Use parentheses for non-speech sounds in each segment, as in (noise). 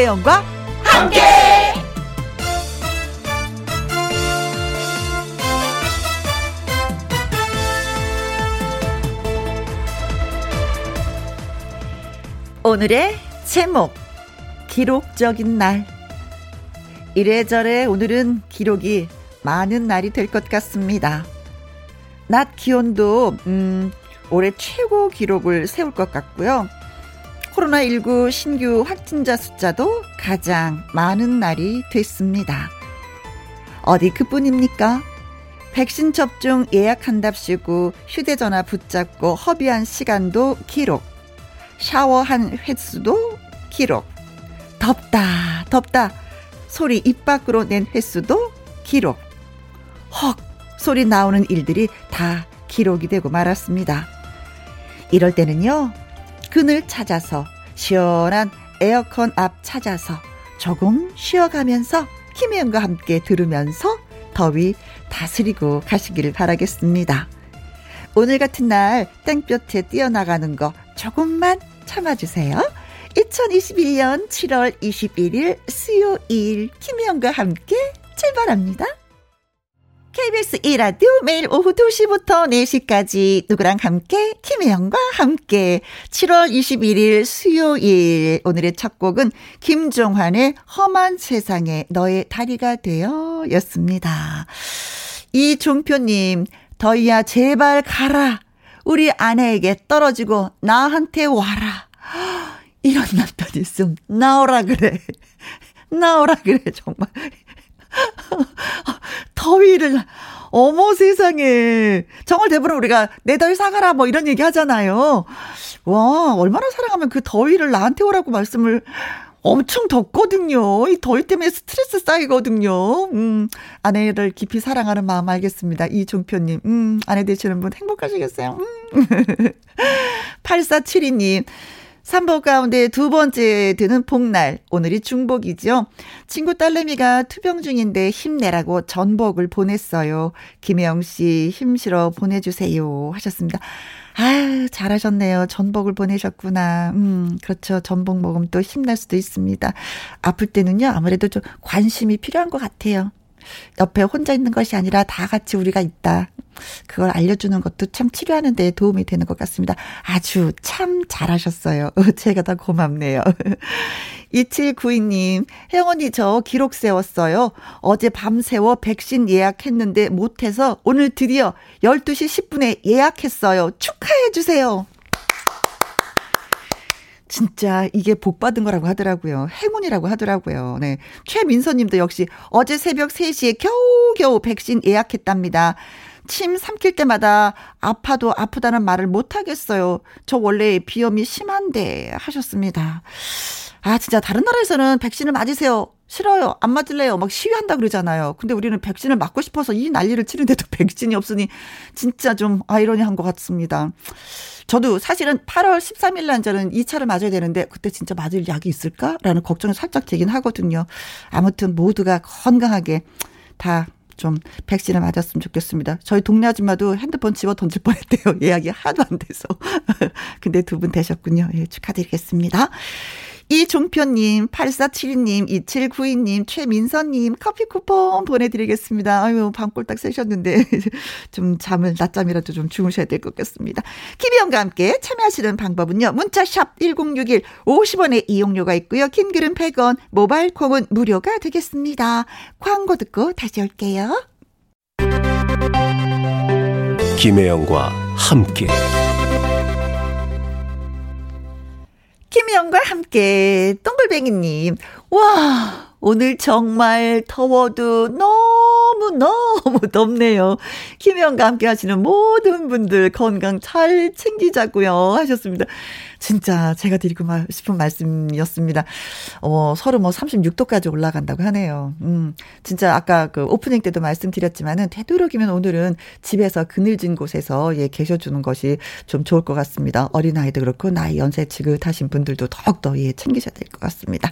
김혜영과 함께. 오늘의 제목 기록적인 날 이래저래 오늘은 기록이 많은 날이 될 것 같습니다. 낮 기온도 음, 올해 최고 기록을 세울 것 같고요. 코로나19 신규 확진자 숫자도 가장 많은 날이 됐습니다. 어디 그뿐입니까? 백신 접종 예약한답시고 휴대전화 붙잡고 허비한 시간도 기록. 샤워한 횟수도 기록. 덥다, 덥다. 소리 입 밖으로 낸 횟수도 기록. 헉 소리 나오는 일들이 다 기록이 되고 말았습니다. 이럴 때는요, 그늘 찾아서 시원한 에어컨 앞 찾아서 조금 쉬어가면서 김혜영과 함께 들으면서 더위 다스리고 가시기를 바라겠습니다. 오늘 같은 날 땡볕에 뛰어나가는 거 조금만 참아주세요. 2021년 7월 21일 수요일 김혜영과 함께 출발합니다. KBS 1라디오 매일 오후 2시부터 4시까지 누구랑 함께? 김혜영과 함께. 7월 21일 수요일. 오늘의 첫 곡은 김종환의 험한 세상에 너의 다리가 되어 였습니다. 이종표님 더이야 제발 가라. 우리 아내에게 떨어지고 나한테 와라. (gasps) 이런 남편 있음 나오라 그래. (laughs) 나오라 그래 정말 (laughs) 더위를 어머 세상에 정말 대부분 우리가 내 더위 사가라 뭐 이런 얘기 하잖아요. 와 얼마나 사랑하면 그 더위를 나한테 오라고 말씀을 엄청 덥거든요. 이 더위 때문에 스트레스 쌓이거든요. 음, 아내를 깊이 사랑하는 마음 알겠습니다. 이종표님, 음, 아내 되시는 분 행복하시겠어요? 음. (laughs) 8472님, 3복 가운데 두 번째 드는 복날. 오늘이 중복이죠. 친구 딸내미가 투병 중인데 힘내라고 전복을 보냈어요. 김혜영 씨 힘실어 보내주세요. 하셨습니다. 아유, 잘하셨네요. 전복을 보내셨구나. 음, 그렇죠. 전복 먹으면 또 힘날 수도 있습니다. 아플 때는요, 아무래도 좀 관심이 필요한 것 같아요. 옆에 혼자 있는 것이 아니라 다 같이 우리가 있다. 그걸 알려주는 것도 참 치료하는 데 도움이 되는 것 같습니다. 아주 참 잘하셨어요. (laughs) 제가 다 고맙네요. (laughs) 2792님, 혜원이 저 기록 세웠어요. 어제 밤새워 백신 예약했는데 못해서 오늘 드디어 12시 10분에 예약했어요. 축하해주세요. 진짜 이게 복 받은 거라고 하더라고요. 행운이라고 하더라고요. 네. 최민서 님도 역시 어제 새벽 3시에 겨우겨우 백신 예약했답니다. 침 삼킬 때마다 아파도 아프다는 말을 못 하겠어요. 저 원래 비염이 심한데 하셨습니다. 아, 진짜 다른 나라에서는 백신을 맞으세요. 싫어요. 안 맞을래요. 막 시위한다 그러잖아요. 근데 우리는 백신을 맞고 싶어서 이 난리를 치는데도 (laughs) 백신이 없으니 진짜 좀 아이러니한 것 같습니다. 저도 사실은 8월 13일 날 저는 2차를 맞아야 되는데 그때 진짜 맞을 약이 있을까라는 걱정이 살짝 되긴 하거든요. 아무튼 모두가 건강하게 다 좀 백신을 맞았으면 좋겠습니다. 저희 동네 아줌마도 핸드폰 집어 던질 뻔했대요. (laughs) 예약이 하도 안 돼서. (laughs) 근데 두 분 되셨군요. 예, 축하드리겠습니다. 이종표님, 8472님, 2792님, 최민선님, 커피 쿠폰 보내드리겠습니다. 아유, 밤꼴딱 새셨는데, (laughs) 좀 잠을, 낮잠이라도 좀 주무셔야 될 것 같습니다. 김희영과 함께 참여하시는 방법은요, 문자샵 1061, 50원의 이용료가 있고요, 킹글은 100원, 모바일 콩은 무료가 되겠습니다. 광고 듣고 다시 올게요. 김혜영과 함께. 김희영과 함께 똥글뱅이님. 와 오늘 정말 더워도 너무너무 (laughs) 덥네요. 김혜영과 함께 하시는 모든 분들 건강 잘 챙기자고요 하셨습니다. 진짜 제가 드리고 싶은 말씀이었습니다. 어, 서로 뭐 36도까지 올라간다고 하네요. 음, 진짜 아까 그 오프닝 때도 말씀드렸지만은 되도록이면 오늘은 집에서 그늘진 곳에서 예, 계셔주는 것이 좀 좋을 것 같습니다. 어린아이도 그렇고 나이 연세 지긋하신 분들도 더욱더 예, 챙기셔야 될 것 같습니다.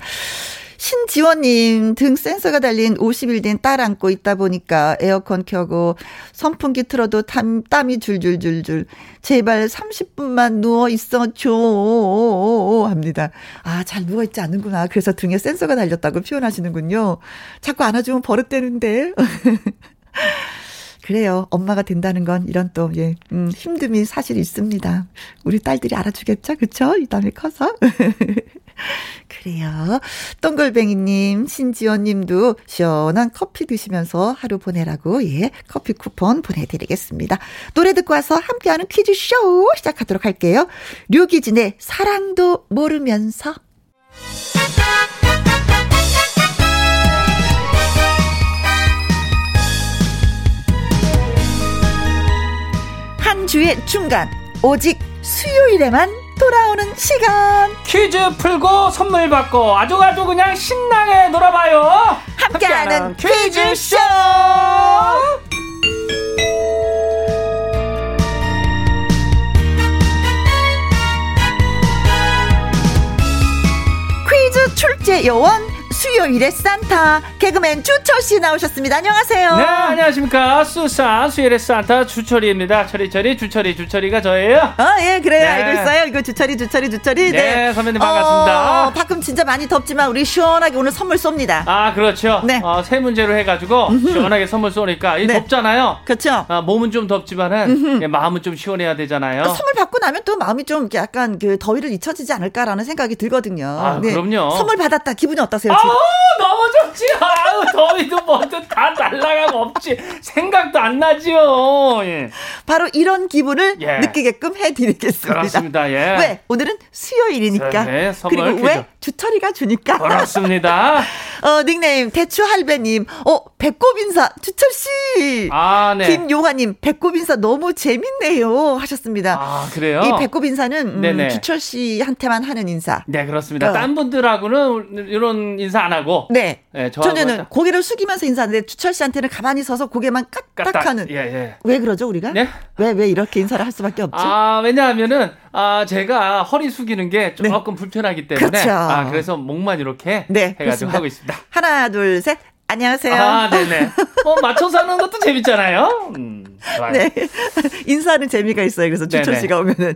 신지 지원님, 등 센서가 달린 50일 된 딸 안고 있다 보니까 에어컨 켜고 선풍기 틀어도 땀, 땀이 줄줄줄줄. 제발 30분만 누워 있어줘. 합니다. 아, 잘 누워 있지 않는구나. 그래서 등에 센서가 달렸다고 표현하시는군요. 자꾸 안아주면 버릇되는데. (laughs) 그래요. 엄마가 된다는 건 이런 또, 예, 음, 힘듦이 사실 있습니다. 우리 딸들이 알아주겠죠? 그쵸? 이 다음에 커서. (laughs) (laughs) 그래요. 똥글뱅이님, 신지원님도 시원한 커피 드시면서 하루 보내라고, 예, 커피 쿠폰 보내드리겠습니다. 노래 듣고 와서 함께하는 퀴즈쇼 시작하도록 할게요. 류기진의 사랑도 모르면서. 한 주의 중간, 오직 수요일에만 돌아오는 시간. 퀴즈 풀고 선물 받고 아주 아주 그냥 신나게 놀아봐요. 함께하는 퀴즈쇼. 퀴즈 출제 요원 수요일의 산타 개그맨 주철 씨 나오셨습니다. 안녕하세요. 네, 안녕하십니까. 수산 수요일의 산타 주철이입니다. 철이철이 주철이 주철이가 저예요. 아, 예, 그래요. 네. 알고 있어요. 이거 주철이 주철이 주철이. 네, 네. 선배님 반갑습니다. 어, 밖은 진짜 많이 덥지만 우리 시원하게 오늘 선물 쏩니다. 아, 그렇죠. 네. 어, 세 문제로 해가지고 시원하게 선물 쏘니까 이 네. 덥잖아요. 그렇죠. 아, 몸은 좀 덥지만은 예, 마음은 좀 시원해야 되잖아요. 어, 선물 받고 나면 또 마음이 좀 약간 그 더위를 잊혀지지 않을까라는 생각이 들거든요. 아, 네. 그럼요. 선물 받았다 기분이 어떠세요? 아, 너무 좋지. 아우, 더위도 뭐든 다 날라가고 없지. 생각도 안 나지요. 예. 바로 이런 기분을 예. 느끼게끔 해드리겠습니다. 그렇습니다. 예. 왜? 오늘은 수요일이니까. 네, 그리고 퀴즈. 왜? 주철이가 주니까. 그렇습니다. (laughs) 어, 닉네임 대추 할배님. 어, 배꼽 인사 주철 씨. 아, 네. 김용화님 배꼽 인사 너무 재밌네요 하셨습니다. 아, 그래요? 이 배꼽 인사는 음, 주철 씨한테만 하는 인사. 네, 그렇습니다. 어. 딴 분들하고는 이런 인사 안 하고. 네. 네 저는 고개를 숙이면서 인사하는데 주철 씨한테는 가만히 서서 고개만 까딱하는. 예, 예. 왜 그러죠 우리가? 네? 왜 왜 이렇게 인사를 할 수밖에 없죠? 아, 왜냐하면은 아, 제가 허리 숙이는 게 조금 네. 불편하기 때문에. 그렇죠. 아, 그래서 목만 이렇게 네, 해가지고 그렇습니다. 하고 있습니다. 하나, 둘, 셋. 안녕하세요. 아, 네네. 뭐, 맞춰서 하는 것도 재밌잖아요. 음. 네. (laughs) 인사하는 재미가 있어요. 그래서 주철 씨가 오면은.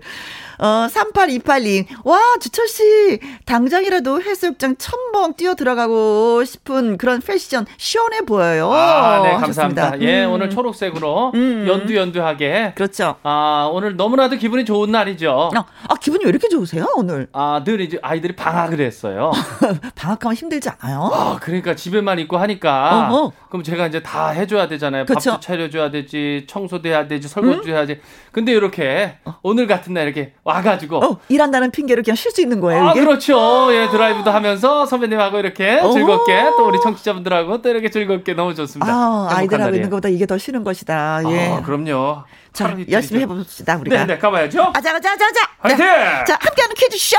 어, 3828님. 와, 주철씨. 당장이라도 해수욕장 첨벙 뛰어 들어가고 싶은 그런 패션 시원해 보여요. 아, 네, 감사합니다. 하셨습니다. 예, 음. 오늘 초록색으로 음. 연두연두하게. 그렇죠. 아, 오늘 너무나도 기분이 좋은 날이죠. 아, 아 기분이 왜 이렇게 좋으세요, 오늘? 아, 늘 이제 아이들이 방학을 했어요. (laughs) 방학하면 힘들지 않아요? 아, 그러니까 집에만 있고 하니까. 어허. 그럼 제가 이제 다 해줘야 되잖아요. 그쵸? 밥도 차려줘야 되지, 청소도 해야 되지, 설거지도 음? 해야지. 근데 이렇게 어. 오늘 같은 날 이렇게 와가지고 어, 일한다는 핑계로 그냥 쉴 수 있는 거예요. 아, 이게? 그렇죠. 예, 드라이브도 하면서 선배님하고 이렇게 즐겁게 또 우리 청취자분들하고 또 이렇게 즐겁게 너무 좋습니다. 아, 아이들하고 있는 것보다 이게 더 쉬는 것이다. 예. 아, 그럼요. 자, 열심히 해봅시다, 우리가. 네, 네, 가봐야죠. 아자, 아자, 아자, 아자. 화이팅! 자, 자, 함께하는 퀴즈 쇼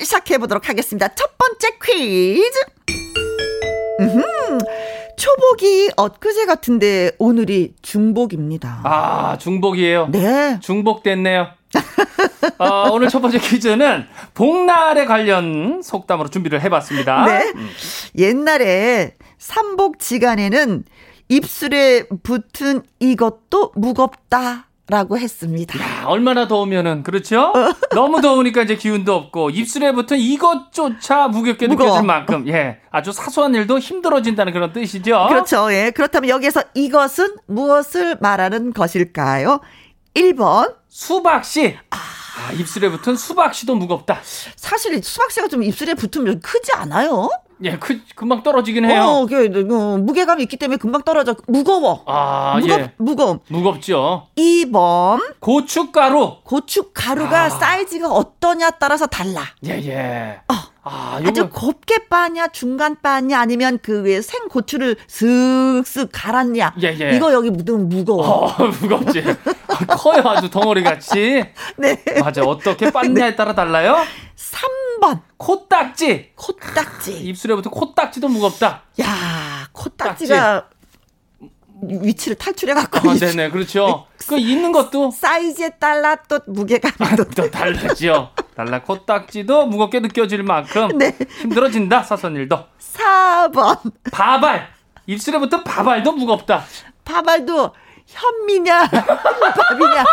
시작해 보도록 하겠습니다. 첫 번째 퀴즈. 음흠. 초복이 엊그제 같은데 오늘이 중복입니다. 아, 중복이에요? 네. 중복됐네요. 어, 오늘 첫 번째 퀴즈는 복날에 관련 속담으로 준비를 해봤습니다. 네. 음. 옛날에 삼복지간에는 입술에 붙은 이것도 무겁다. 라고 했습니다. 야, 얼마나 더우면은 그렇죠? 어. 너무 더우니까 이제 기운도 없고 입술에 붙은 이것조차 무겁게 무거워. 느껴질 만큼 예 아주 사소한 일도 힘들어진다는 그런 뜻이죠. 그렇죠. 예 그렇다면 여기서 이것은 무엇을 말하는 것일까요? 1번 수박씨. 아. 아, 입술에 붙은 수박씨도 무겁다. 사실 수박씨가 좀 입술에 붙으면 크지 않아요? 예, 그, 금방 떨어지긴 해요. 어, 그, 어, 무게감이 있기 때문에 금방 떨어져. 무거워. 아, 무겁, 예. 무거움. 무겁죠. 2번. 고춧가루. 고춧가루가 아. 사이즈가 어떠냐 따라서 달라. 예, 예. 어. 아, 요거... 아주 곱게 빠냐, 중간 빠냐, 아니면 그 생고추를 슥슥 갈았냐. 예, 예. 이거 여기 묻으면 무거워. 어, (laughs) 무겁지. 커요, 아주 덩어리 같이. (laughs) 네. 맞아. 어떻게 빻냐에 네. 따라 달라요? 3번. 코딱지. 코딱지. 입술에 부터 코딱지도 무겁다. 야, 코딱지가 위치를 탈출해갖고. 아, 네네, 그렇죠. 그 있는 것도. 사이즈에 따라 또 무게감이 아, 또 달라지요. 달라. 코딱지도 무겁게 느껴질 만큼 네. 힘들어진다 사선일도. 4번 바발. 입술에 붙은 바발도 무겁다. 바발도 현미냐 (laughs) 밥이냐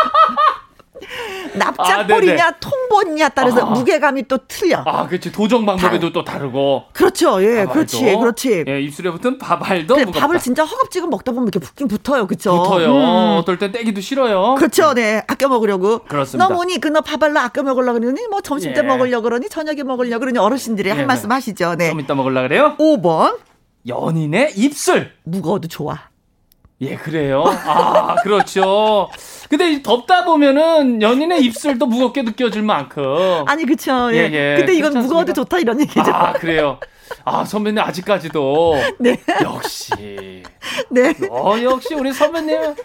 (laughs) 납작볼이냐 아, 통보냐 따라서 아. 무게감이 또 틀려. 아, 그렇지. 도정 방법에도 다. 또 다르고. 그렇죠. 예, 바발도. 그렇지. 그렇지. 예, 입술에 붙은 밥알도 그래, 밥을 진짜 허겁지겁 먹다 보면 이렇게 붙긴 붙어요. 그렇죠. 붙어요. 음. 어떨 땐 떼기도 싫어요. 그렇죠. 네. 아껴 먹으려고. 그렇습니다. 너무니 그너 밥알로 아껴 먹으려고 그러니 뭐 점심 때 예. 먹으려고 그러니 저녁에 먹으려고 그러니 어르신들이 예. 한 말씀 하시죠. 네. 좀 이따 먹으려고 그래요? 5번. 연인의 입술. 무거워도 좋아. 예, 그래요. 아, 그렇죠. 근데 덥다 보면은 연인의 입술도 무겁게 느껴질 만큼. 아니, 그쵸. 예. 예, 예. 근데 이건 무거워도 좋다 이런 얘기죠. 아, 그래요. 아, 선배님 아직까지도. (laughs) 네. 역시. 네. 어, 역시 우리 선배님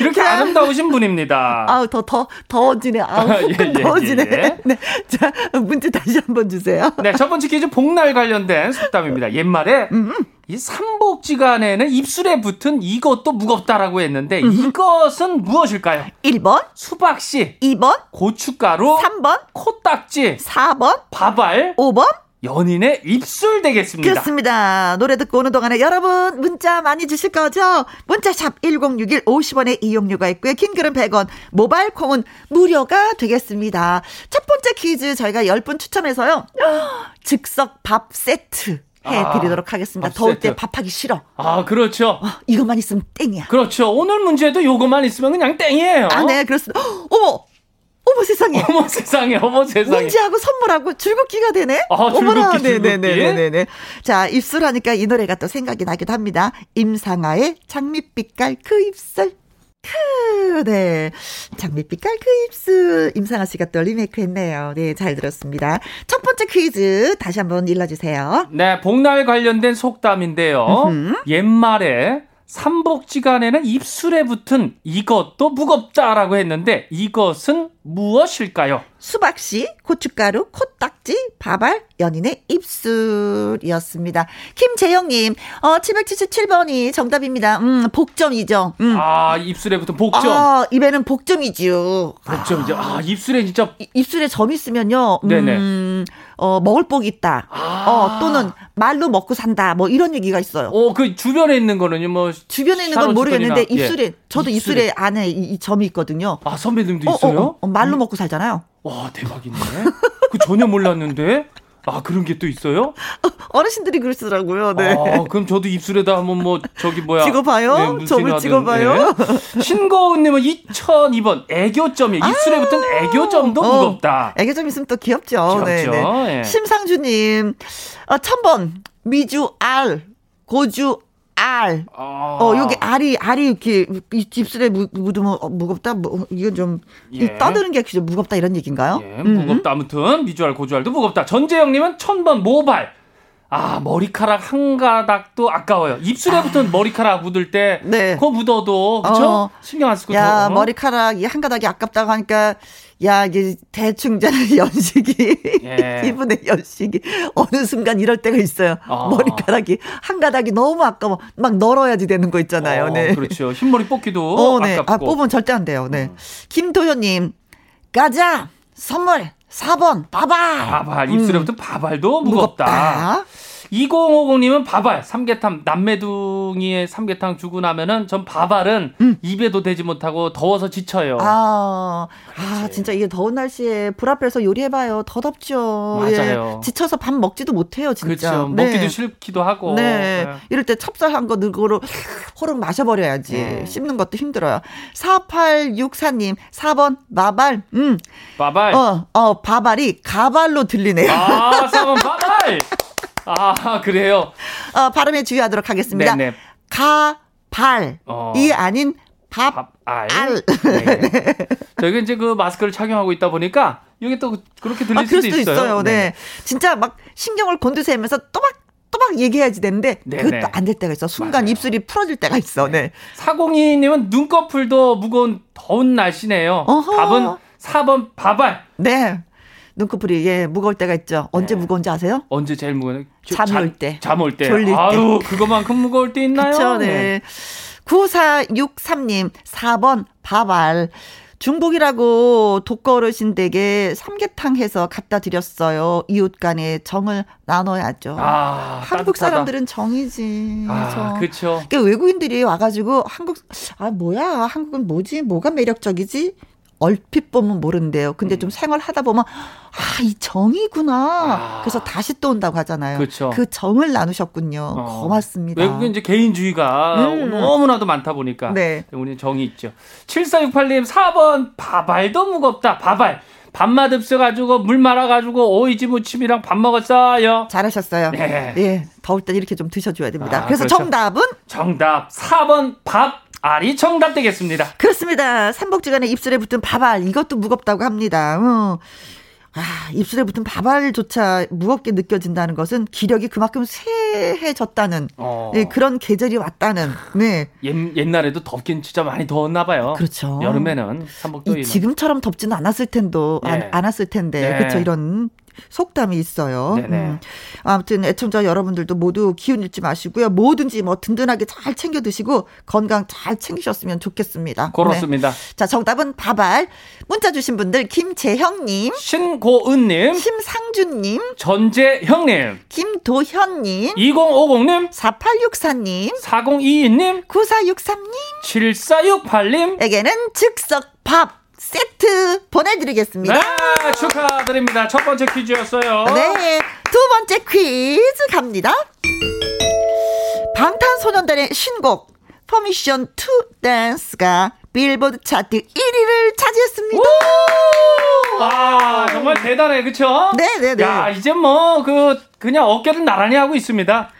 이렇게 자, 아름다우신 분입니다. 아, 더, 더, 더워지네. 아, (laughs) 예, 예, 더워지네. 예, 예. 네. 자, 문제 다시 한번 주세요. 네, 첫 번째 퀴즈 복날 관련된 속담입니다. 옛말에 음. 음. 이 삼복지간에는 입술에 붙은 이것도 무겁다라고 했는데 음. 이것은 무엇일까요? 1번 수박씨 2번 고춧가루 3번 코딱지 4번 밥알 5번 연인의 입술 되겠습니다. 그렇습니다. 노래 듣고 오는 동안에 여러분 문자 많이 주실 거죠? 문자샵 1061 50원의 이용료가 있고요. 킹글은 100원, 모바일 콩은 무료가 되겠습니다. 첫 번째 퀴즈 저희가 10분 추첨해서요. (gasps) 즉석 밥 세트 해드리도록 아, 하겠습니다. 더울 때 밥하기 싫어. 아, 그렇죠. 어, 이것만 있으면 땡이야. 그렇죠. 오늘 문제도 이것만 있으면 그냥 땡이에요. 아, 네, 그렇습니다. 어머! 어머 세상에. 어머 세상에. 어머 세상에. 문제하고 선물하고 줄긋기가 되네. 아, 줄긋기 네네네네네. 자, 입술 하니까 이 노래가 또 생각이 나기도 합니다. 임상아의 장밋빛깔 그 입술. 크, 네. 장밋빛깔 그 입술. 임상아 씨가 또 리메이크 했네요. 네, 잘 들었습니다. 첫 번째 퀴즈 다시 한번 일러주세요. 네, 복날 관련된 속담인데요. 으흠. 옛말에 삼복지간에는 입술에 붙은 이것도 무겁다라고 했는데 이것은 무엇일까요? 수박씨, 고춧가루, 코딱지, 밥알, 연인의 입술이었습니다. 김재영님, 어, 777번이 정답입니다. 음, 복점이죠. 음. 아, 입술에 붙은 복점. 아, 입에는 복점이죠. 복점이죠. 아, 입술에 진짜. 이, 입술에 점 있으면요. 음, 네네. 어, 먹을 복이 있다. 아. 어, 또는 말로 먹고 산다. 뭐 이런 얘기가 있어요. 어, 그 주변에 있는 거는요, 뭐. 주변에 있는 건 모르겠는데 입술에, 예. 저도 입술에, 입술에 안에 이, 이, 점이 있거든요. 아, 선배님도 어, 있어요? 어, 어, 말로 음. 먹고 살잖아요. 와, 대박이네. 그 전혀 몰랐는데. 아 그런 게 또 있어요? 어르신들이 그러시더라고요. 네. 아, 그럼 저도 입술에다 한번 뭐 저기 뭐야 찍어봐요. 네, 점을 찍어봐요. 네. 신고은님은 2002번 애교점이 입술에 붙은 아~ 애교점도 어, 무겁다. 애교점 있으면 또 귀엽죠. 귀엽죠. 네, 네. 심상주님 어, 1000번 미주 알 고주 알. 아. 어, 여기 알이, 알이 이렇게 입술에 묻으면 어, 무겁다? 뭐, 이건 좀, 예. 떠드는 게 무겁다 이런 얘기인가요? 예, 무겁다. 음. 아무튼, 미주알, 고주알도 무겁다. 전재영님은 천번 모발. 아, 머리카락 한 가닥도 아까워요. 입술에 붙은 아. 머리카락 묻을 때, 네. 그거 묻어도, 그쵸? 어. 신경 안 쓰고. 야, 더. 머리카락 이 한 가닥이 아깝다고 하니까, 야, 이게 대충 자는 (laughs) 연식이, 예. 이분의 연식이 어느 순간 이럴 때가 있어요. 어. 머리카락이 한 가닥이 너무 아까워. 막 널어야지 되는 거 있잖아요. 어, 네. 그렇죠. 흰머리 뽑기도. 어, 네. 아깝고. 아, 뽑으면 절대 안 돼요. 네. 어. 김도현님, 가자! 선물! 4번, 바발! 바발. 입술에 붙은 음. 바발도 무겁다. 무겁다. 2050님은 바발, 삼계탕, 남매둥이의 삼계탕 주고 나면은 전 바발은 음. 입에도 대지 못하고 더워서 지쳐요. 아, 아, 진짜 이게 더운 날씨에 불 앞에서 요리해봐요. 더 덥죠. 맞아요. 예, 지쳐서 밥 먹지도 못해요, 진짜. 그렇죠. 네. 먹기도 싫기도 하고. 네. 네. 이럴 때 찹쌀한 거 넣고 호롱 마셔버려야지. 네. 씹는 것도 힘들어요. 4864님, 4번, 바발. 음. 바발. 어, 어, 바발이 가발로 들리네요. 아, 4번 바발! (laughs) 아, 그래요? 어, 발음에 주의하도록 하겠습니다. 네네. 가발이 어. 아닌 밥, 밥 알. 알. 네. 네. 저희가 이제 그 마스크를 착용하고 있다 보니까 이게 또 그렇게 들릴 아, 수도, 수도 있어요. 있어요. 네. 네. 진짜 막 신경을 곤두세우면서 또막 또막 얘기해야지 되는데 네네. 그것도 안 될 때가 있어. 순간 맞아요. 입술이 풀어질 때가 있어. 네. 사공이님은 눈꺼풀도 무거운 더운 날씨네요. 어허. 답은 4번 바발. 네. 눈꺼풀이 예 무거울 때가 있죠. 언제 네. 무거운지 아세요? 언제 제일 무거운? 잠올 때. 잠올 때. 졸릴 아유, 때. 그거만큼 무거울 때 있나요? 그렇죠. 네. 네. 9463님 4번 바발. 중복이라고 독거어르신 댁에 삼계탕 해서 갖다 드렸어요. 이웃 간에 정을 나눠야죠. 아, 한국 따뜻하다. 사람들은 정이지. 아, 그렇죠. 그러니까 외국인들이 와가지고 한국 아 뭐야 한국은 뭐지 뭐가 매력적이지 얼핏 보면 모른대요. 근데 음. 좀 생활하다 보면 아, 이 정이구나. 아. 그래서 다시 또 온다고 하잖아요. 그쵸. 그 정을 나누셨군요. 어. 고맙습니다. 외국인 이제 개인주의가 음. 너무나도 많다 보니까 네. 우리는 정이 있죠. 7468님 4번 바발도 무겁다. 바발. 밥맛 없어가지고 물 말아가지고 오이지 무침이랑 밥 먹었어요. 잘하셨어요. 네. 예, 더울 때 이렇게 좀 드셔줘야 됩니다. 아, 그래서 그렇죠. 정답은 정답 4번 밥 알이 정답 되겠습니다. 그렇습니다. 삼복주간에 입술에 붙은 밥알 이것도 무겁다고 합니다. 어. 아, 입술에 붙은 밥알조차 무겁게 느껴진다는 것은 기력이 그만큼 쇠해졌다는 어. 네, 그런 계절이 왔다는. 네. 옛, 옛날에도 덥긴 진짜 많이 더웠나 봐요. 그렇죠. 여름에는 삼복더위 지금처럼 덥지는 않았을 텐도 네. 않았을 텐데 네. 그렇죠. 이런 속담이 있어요. 음. 아무튼 애청자 여러분들도 모두 기운 잃지 마시고요. 뭐든지 뭐 든든하게 잘 챙겨 드시고 건강 잘 챙기셨으면 좋겠습니다. 그렇습니다. 네. 자, 정답은 바발. 문자 주신 분들 김재형님, 신고은님, 심상준님, 전재형님, 김도현님, 2050님, 4864님, 4022님, 9463님, 7468님, 에게는 즉석 밥. 세트 보내드리겠습니다. 네, 축하드립니다. 첫 번째 퀴즈였어요. 네, 두 번째 퀴즈 갑니다. 방탄소년단의 신곡 Permission to Dance가 빌보드 차트 1위를 차지했습니다. 와, 정말 대단해, 그쵸? 네네네. 야, 이제 뭐, 그, 그냥 어깨를 나란히 하고 있습니다.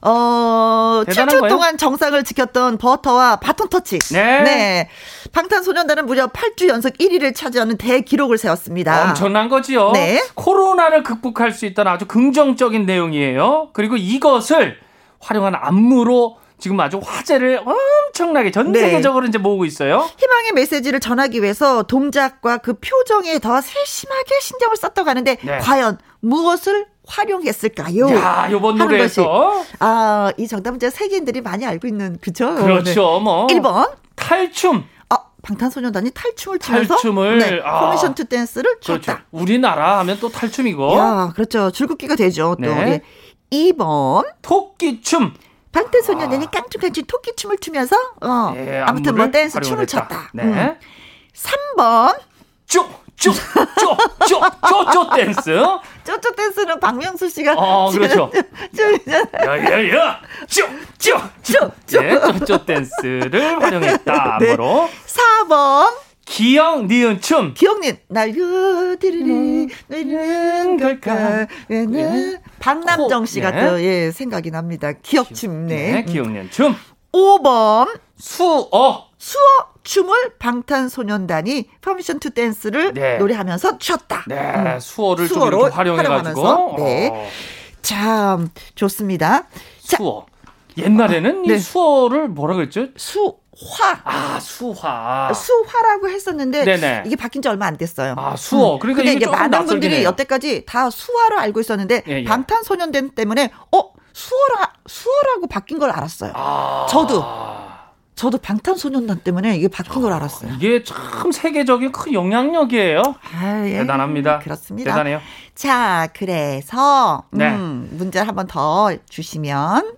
어, 7주 거예요? 동안 정상을 지켰던 Butter와 바톤 터치. 네. 네. 방탄소년단은 무려 8주 연속 1위를 차지하는 대기록을 세웠습니다. 엄청난 거지요. 네. 코로나를 극복할 수 있다는 아주 긍정적인 내용이에요. 그리고 이것을 활용한 안무로 지금 아주 화제를 엄청나게 전 네. 세계적으로 네. 이제 모으고 있어요. 희망의 메시지를 전하기 위해서 동작과 그 표정에 더 세심하게 신경을 썼다고 하는데 네. 과연 무엇을 활용했을까요? 야, 요번 노래에서. 아, 이 정답은 이제 세계인들이 많이 알고 있는, 그죠? 그렇죠, 네. 뭐. 1번. 탈춤. 아, 방탄소년단이 탈춤을 추면서 탈춤을 네, 아. Permission to Dance를 췄다. 그렇죠. 우리나라 하면 또 탈춤이고. 야, 그렇죠. 줄긋기가 되죠. 또 네. 2번 토끼춤. 방탄소년단이 아. 깡충깡충 토끼춤을 추면서 어, 네, 아무튼 뭐 댄스 춤을 췄다. 네. 음. 3번 쭉 쪼쪼 쪼 쪼 쪼 댄스. 쪼쪼 댄스는 박명수 씨가. 어, 그렇죠. (laughs) 야 야 야, 쪼 쪼쪼. 네, 쪼쪼 댄스를 (laughs) 활용했다. 네. 뭐로? 4번. 기역 니은 춤. 기억님 날려드리는 음. 걸까? 네. 박남정 씨가 네. 또 예, 생각이 납니다. 기역 춤. 네. 네 기역 니은 춤. 5번. 수어. 수어 춤을 방탄소년단이 Permission to Dance를 네. 노래하면서 췄다. 네, 음. 수어를 수어로 활용해가지고. 네. 어. 참 좋습니다. 수어. 옛날에는 네. 이 수어를 뭐라 그랬죠? 수 화. 아, 수화. 수화라고 했었는데 네네. 이게 바뀐 지 얼마 안 됐어요. 아, 수어. 음. 그러니까 근데 이제 많은 분들이 여태까지 다 수화로 알고 있었는데 예, 예. 방탄소년단 때문에 어 수어라 수어라고 바뀐 걸 알았어요. 아. 저도 저도 방탄소년단 때문에 이게 바뀐 걸 알았어요. 이게 참 세계적인 큰 영향력이에요. 아, 예. 대단합니다. 그렇습니다. 대단해요. 자, 그래서 네. 음, 문제를 한번 더 주시면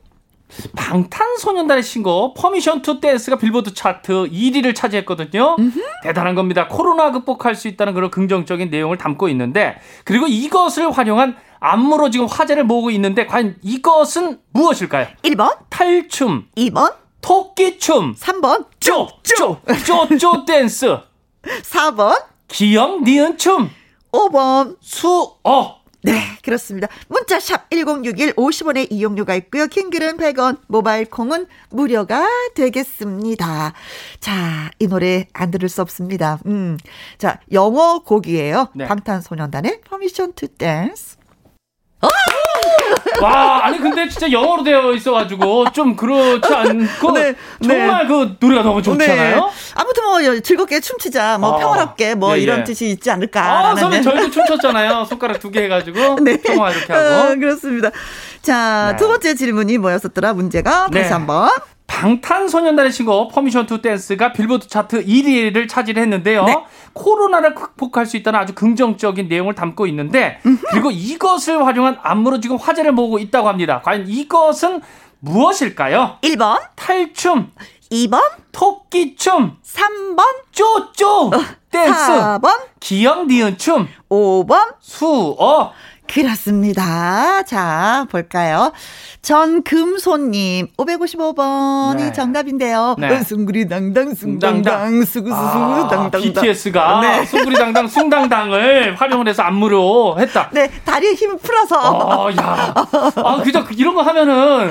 방탄소년단의 신곡 Permission to Dance가 빌보드 차트 1위를 차지했거든요. 음흠. 대단한 겁니다. 코로나 극복할 수 있다는 그런 긍정적인 내용을 담고 있는데 그리고 이것을 활용한 안무로 지금 화제를 모으고 있는데 과연 이것은 무엇일까요? 1번 탈춤 2번 토끼춤 3번 쪼쪼 쪼쪼 (laughs) 댄스 4번 기억 니은 춤 5번 수어 네, 그렇습니다. 문자샵 1061 50원의 이용료가 있고요. 킹글은 100원, 모바일 콩은 무료가 되겠습니다. 자, 이 노래 안 들을 수 없습니다. 음. 자, 영어 곡이에요. 네. 방탄소년단의 Permission to Dance. (laughs) 와, 아니 근데 진짜 영어로 되어 있어가지고 좀 그렇지 않고 네, 정말 네. 그 노래가 너무 좋잖아요. 네. 아무튼 뭐 즐겁게 춤추자, 뭐 아, 평화롭게 뭐 예, 이런 예. 뜻이 있지 않을까. 아, 선배 저희도 춤췄잖아요. 손가락 두 개 해가지고 (laughs) 네. 평화 이렇게 하고. 어, 그렇습니다. 자, 네. 두 번째 질문이 뭐였었더라? 문제가 다시 한번. 방탄소년단의 신곡 Permission to Dance가 빌보드 차트 1위를 차지했는데요. 네. 코로나를 극복할 수 있다는 아주 긍정적인 내용을 담고 있는데 그리고 이것을 활용한 안무로 지금 화제를 모으고 있다고 합니다. 과연 이것은 무엇일까요? 1번. 탈춤. 2번. 토끼춤. 3번. 쪼쪼. 어, 댄스. 4번. 기억 니은 춤. 5번. 수어 그렇습니다. 자, 볼까요? 전금손님, 555번이 네. 정답인데요. 네. 숭구리 당당, 숭당당, 수구수수, 당당. BTS가 네. 숭구리 당당, 숭당당을 (laughs) 활용을 해서 안무로 했다. 네, 다리에 힘을 풀어서. 아, 야. 아, 그죠. 이런 거 하면은,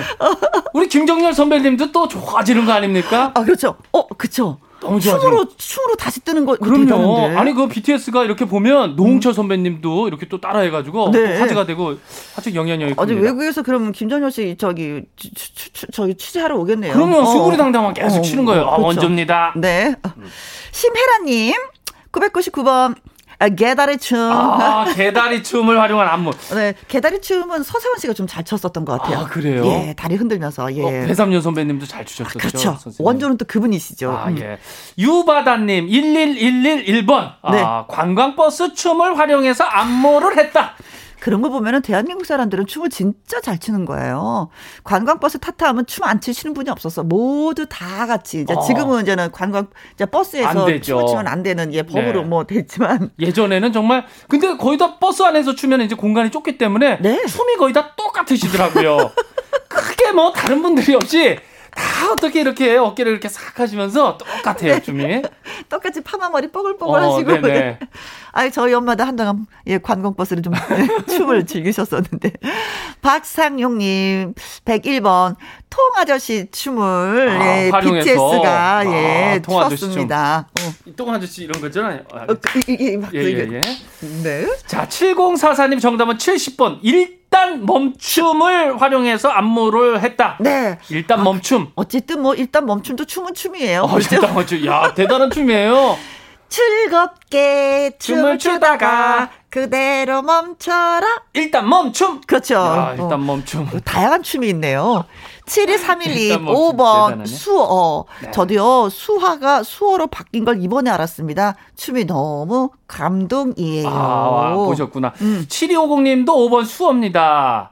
우리 김정열 선배님도 또 좋아지는 거 아닙니까? 아, 그렇죠. 어, 그쵸. 너무 좋아. 춤으로 춤으로 다시 뜨는 거 그럼요. 대단한데. 아니 그 BTS가 이렇게 보면 노홍철 선배님도 이렇게 또 따라해가지고 네. 화제가 되고 아주 영향력이 큽니다. 아니 외국에서 그러면 김정현 씨 저기 추, 추, 추, 저기 취재하러 오겠네요. 그러면 어. 수구리 당당만 계속 어. 치는 거예요. 아, 그렇죠. 원조입니다. 네. 심혜라님 999번 아, 개다리 춤. 아, 개다리 춤을 활용한 안무. 네, 개다리 춤은 서세원 씨가 좀 잘 췄었던 것 같아요. 아, 그래요? 예, 다리 흔들면서, 예. 어, 배삼년 선배님도 잘 추셨었죠. 아, 그렇죠. 선생님. 원조는 또 그분이시죠. 아, 음. 예. 유바다님, 11111번. 네. 아, 관광버스 춤을 활용해서 안무를 했다. 그런 거 보면은 대한민국 사람들은 춤을 진짜 잘 추는 거예요. 관광버스 타타 하면 춤 안 추시는 분이 없었어. 모두 다 같이. 이제 어. 지금은 이제는 관광 이제 버스에서 춤을 추면 안 되는 예 법으로 네. 뭐 됐지만 예전에는 정말 근데 거의 다 버스 안에서 추면 이제 공간이 좁기 때문에 네. 춤이 거의 다 똑같으시더라고요. (laughs) 크게 뭐 다른 분들이 없이 다 어떻게 이렇게 어깨를 이렇게 싹 하시면서 똑같아요, 춤이. (laughs) 똑같이 파마 머리 뽀글뽀글 어, 하시고. 네네. 아니, 저희 엄마도 한동안, 예, 관광버스를 좀 (laughs) 춤을 즐기셨었는데. 박상용님, 101번, 통아저씨 춤을, 아, 예. BTS가, 예, 아, 추었습니다. 어. 똥아저씨 이런 거잖아요. 아, 어, 이, 이, 이, 예, 예, 예. 네. 자, 7044님 정답은 70번. 1 일단 멈춤을 활용해서 안무를 했다. 네. 일단 멈춤. 아, 어쨌든 뭐 일단 멈춤도 춤은 춤이에요. 어, 그렇죠? 일단 멈춤. 야, 대단한 춤이에요. (laughs) 즐겁게 춤을 추다가 그대로 멈춰라. 일단 멈춤. 그렇죠. 야, 일단 어. 멈춤. 어, 다양한 춤이 있네요. 7231님 5번 대단하네. 수어. 네. 저도요 수화가 수어로 바뀐 걸 이번에 알았습니다. 춤이 너무 감동이에요. 아, 보셨구나. 음. 7250님도 5번 수어입니다.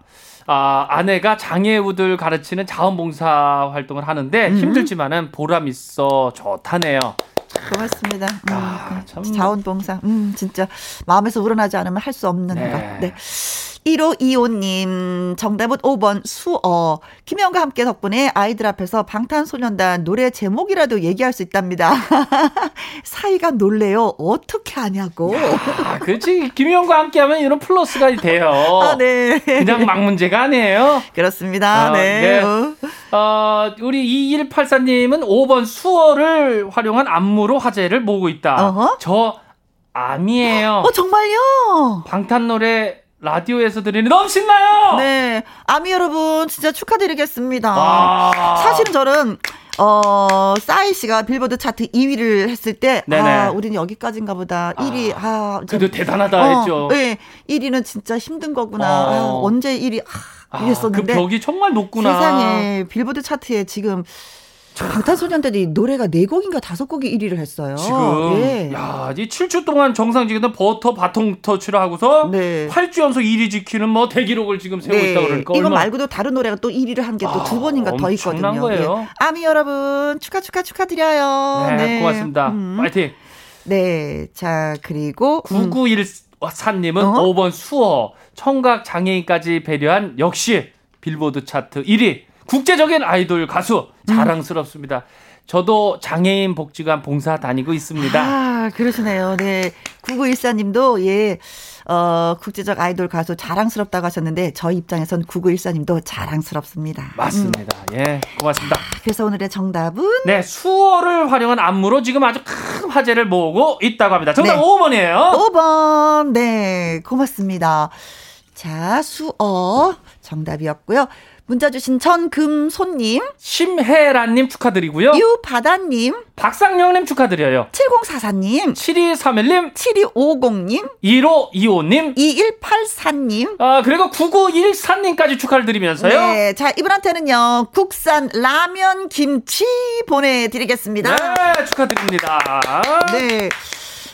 아, 아내가 장애우들 가르치는 자원봉사 활동을 하는데 음. 힘들지만은 보람 있어 좋다네요. 고맙습니다. 음, 아, 참. 자원봉사. 음, 진짜 마음에서 우러나지 않으면 할 수 없는 네. 것. 네. 1525님, 정답은 5번 수어. 김영과 함께 덕분에 아이들 앞에서 방탄소년단 노래 제목이라도 얘기할 수 있답니다. (laughs) 사이가 놀래요. 어떻게 하냐고. 야, 그렇지. 김영과 함께 하면 이런 플러스가 돼요. 아, 네. 그냥 막 문제가 아니에요. 그렇습니다. 어, 네. 네. 어, 우리 2184님은 5번 수어를 활용한 안무로 화제를 모으고 있다. 어허? 저 암이에요. 어, 정말요? 방탄 노래 라디오에서 들리는 너무 신나요. 네, 아미 여러분 진짜 축하드리겠습니다. 와. 사실은 저는 어, 싸이 씨가 빌보드 차트 2위를 했을 때, 네네. 아, 우리는 여기까지인가 보다. 1위, 아. 아 그래도 대단하다 어, 했죠. 네. 1위는 진짜 힘든 거구나. 어. 아, 언제 1위, 아, 이랬었는데. 아, 그 벽이 정말 높구나. 세상에 빌보드 차트에 지금 방탄소년단이 노래가 4곡인가 5곡이 1위를 했어요. 지금 예. 야, 이 7주 동안 정상직에는 버터 바통 터치를 하고서 네. 8주 연속 1위 지키는 뭐 대기록을 지금 세우고 네. 있다고 그러니까 이거 말고도 다른 노래가 또 1위를 한 게 또두 아, 번인가 더 있거든요. 거예요. 예. 아미 여러분 축하 축하 축하드려요. 네, 네. 고맙습니다. 음. 파이팅. 네. 자, 그리고 9914님은 어? 5번 수어 청각 장애인까지 배려한 역시 빌보드 차트 1위 국제적인 아이돌 가수 자랑스럽습니다. 저도 장애인 복지관 봉사 다니고 있습니다. 아, 그러시네요. 네. 9914님도, 예, 어, 국제적 아이돌 가수 자랑스럽다고 하셨는데, 저희 입장에선 9914님도 자랑스럽습니다. 맞습니다. 음. 예, 고맙습니다. 그래서 오늘의 정답은? 네, 수어를 활용한 안무로 지금 아주 큰 화제를 모으고 있다고 합니다. 정답 네. 5번이에요. 5번. 네, 고맙습니다. 자, 수어. 정답이었고요. 문자 주신 전금손님, 심혜란님 축하드리고요. 유바다님, 박상영님 축하드려요. 7044님, 7231님, 7250님, 1525님, 2184님, 아, 그리고 9914님까지 축하를 드리면서요. 네, 자, 이분한테는요, 국산 라면 김치 보내드리겠습니다. 네, 축하드립니다. 네.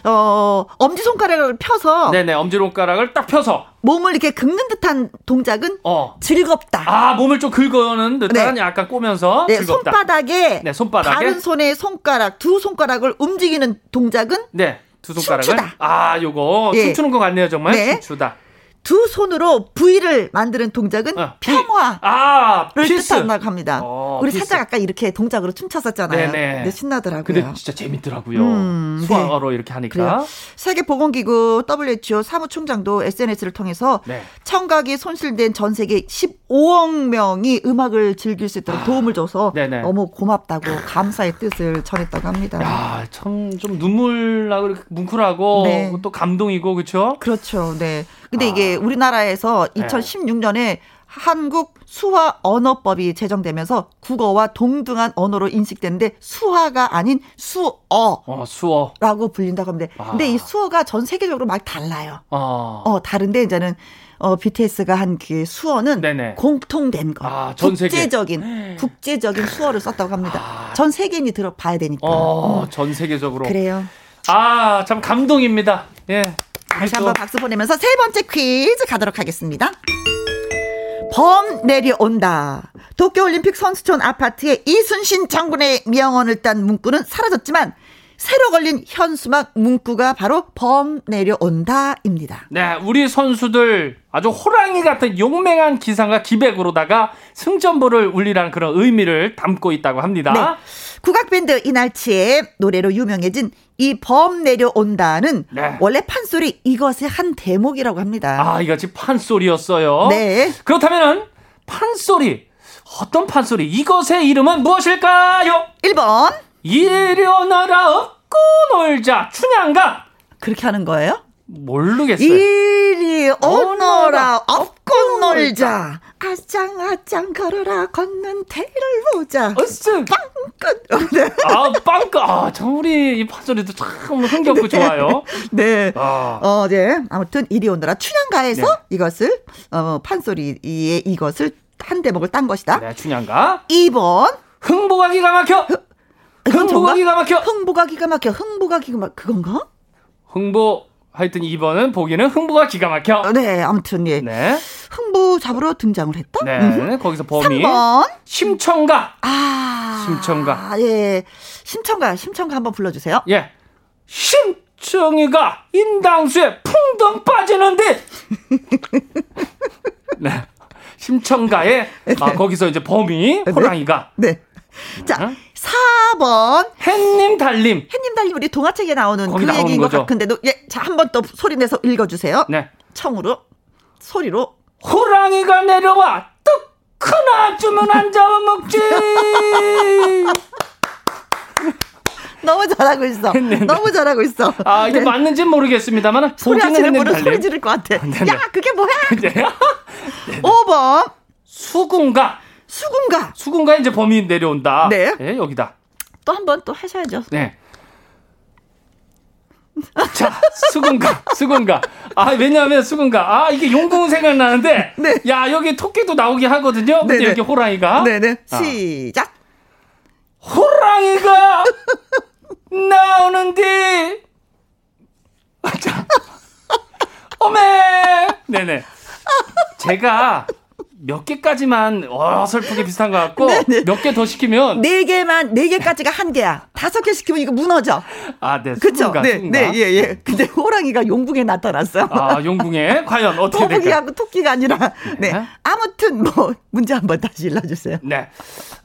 어, 엄지손가락을 펴서. 네네, 엄지손가락을 딱 펴서. 몸을 이렇게 긁는 듯한 동작은. 어. 즐겁다. 아, 몸을 좀 긁어는 듯한 네. 약간 꼬면서. 네, 즐겁다. 손바닥에. 네, 손바닥에. 다른 손의 손가락, 두 손가락을 움직이는 동작은. 네, 두 손가락을. 춤추다. 아, 요거. 예. 춤추는 것 같네요, 정말. 네. 춤추다. 두 손으로 V를 만드는 동작은 어, 평화를 아, 뜻한다고 합니다. 어, 우리 피스. 살짝 아까 이렇게 동작으로 춤췄었잖아요. 네네. 네, 신나더라고요. 근데 진짜 재밌더라고요. 음, 수학어로 네. 이렇게 하니까. 그래요. 세계보건기구 WHO 사무총장도 SNS를 통해서 네. 청각이 손실된 전 세계 15억 명이 음악을 즐길 수 있도록 아, 도움을 줘서 네네. 너무 고맙다고 감사의 뜻을 전했다고 합니다. 야, 참 좀 눈물 나고 뭉클하고 네. 또 감동이고 그렇죠? 그렇죠. 네. 근데 아. 이게 우리나라에서 2016년에 한국 수화 언어법이 제정되면서 국어와 동등한 언어로 인식되는데 수화가 아닌 수어. 어, 수어라고 불린다고 합니다. 아. 근데 이 수어가 전 세계적으로 막 달라요. 아. 어, 다른데 이제는 어, BTS가 한 그 수어는 네네. 공통된 거. 아, 전 국제적인 세계. 국제적인 수어를 썼다고 합니다. 아. 전 세계인이 들어봐야 되니까. 어, 음. 전 세계적으로. 그래요. 아, 참 감동입니다. 예. 다시 한번 박수 보내면서 세 번째 퀴즈 가도록 하겠습니다. 범 내려온다. 도쿄올림픽 선수촌 아파트에 이순신 장군의 명언을 딴 문구는 사라졌지만 새로 걸린 현수막 문구가 바로 범 내려온다입니다. 네, 우리 선수들 아주 호랑이 같은 용맹한 기상과 기백으로다가 승전보를 울리라는 그런 의미를 담고 있다고 합니다. 네. 국악밴드 이날치의 노래로 유명해진 이 범 내려온다는 네. 원래 판소리 이것의 한 대목이라고 합니다. 아, 이것이 판소리였어요. 네. 그렇다면 판소리 어떤 판소리 이것의 이름은 무엇일까요? 1번 일어나라 업고 놀자 춘향가 그렇게 하는 거예요? 모르겠어요. 이리 오너라 업고 놀자. 아짱 아짱 걸어라 걷는 태를 보자. 어스 빵끝. 네. 아 빵끝. 아참 우리 이 판소리도 참 흥겹고 네. 좋아요. (laughs) 네. 아. 어, 네. 아무튼 이리 오너라 춘향가에서 네. 이것을 어 판소리의 이것을 한 대목을 딴 것이다. 네, 춘향가. 2번 흥보가 기가 막혀. 흥보가 기가 막혀. 흥보가 기가 막혀. 흥보가 기가 막 그건가? 흥보 하여튼 2번은 보기는 흥부가 기가 막혀. 네, 아무튼 예. 네. 흥부 잡으러 등장을 했다. 네, 음흠. 거기서 범위 3번 심청가. 아, 심청가. 아, 예, 심청가, 심청가 한번 불러주세요. 예, 심청이가 인당수에 풍덩 빠지는데. (laughs) 네, 심청가에 아 네. 거기서 이제 네. 호랑이가. 네. 자, 네. 4번. 햇님 달님. 햇님 달님 우리 동화책에 나오는 그 얘기인 것 같은데 도 예, 자, 한 번 더 소리 내서 읽어 주세요. 네. 청으로 소리로 호랑이가 내려와 떡 하나 주면 안 잡아먹지. 너무 잘하고 있어. 네네. 너무 잘하고 있어. 아, 이게 네. 맞는지는 모르겠습니다만 소리 하시는 분은 소리 지를 것 같아. 네 네. 야, 그게 뭐야? (laughs) 네. 5번. 수군가. 수군가. 수군가 이제 범인 내려온다. 네. 네 여기다. 또 한 번 또 하셔야죠. 네. 자, 수군가, 수군가. 아, 왜냐하면 수군가. 아, 이게 용궁 생각나는데. 네. 야, 여기 토끼도 나오게 하거든요. 근데 네네. 여기 호랑이가. 네네. 아. 시작. 호랑이가 (laughs) 나오는데. 자. 어메! 네네. 제가 몇 개까지만 어설프게 비슷한 것 같고 네, 네. 몇개 더 시키면 네 개만 네 개까지가 한 개야. 다섯 개 시키면 이거 무너져. 아, 네. 그렇죠. 네, 네, 예, 예. 근데 호랑이가 용궁에 나타났어요. 아, 용궁에 (laughs) 과연 어떻게 될까? 거북이하고 토끼가 아니라 네. 네. 아무튼 뭐 문제 한번 다시 일러 주세요. 네.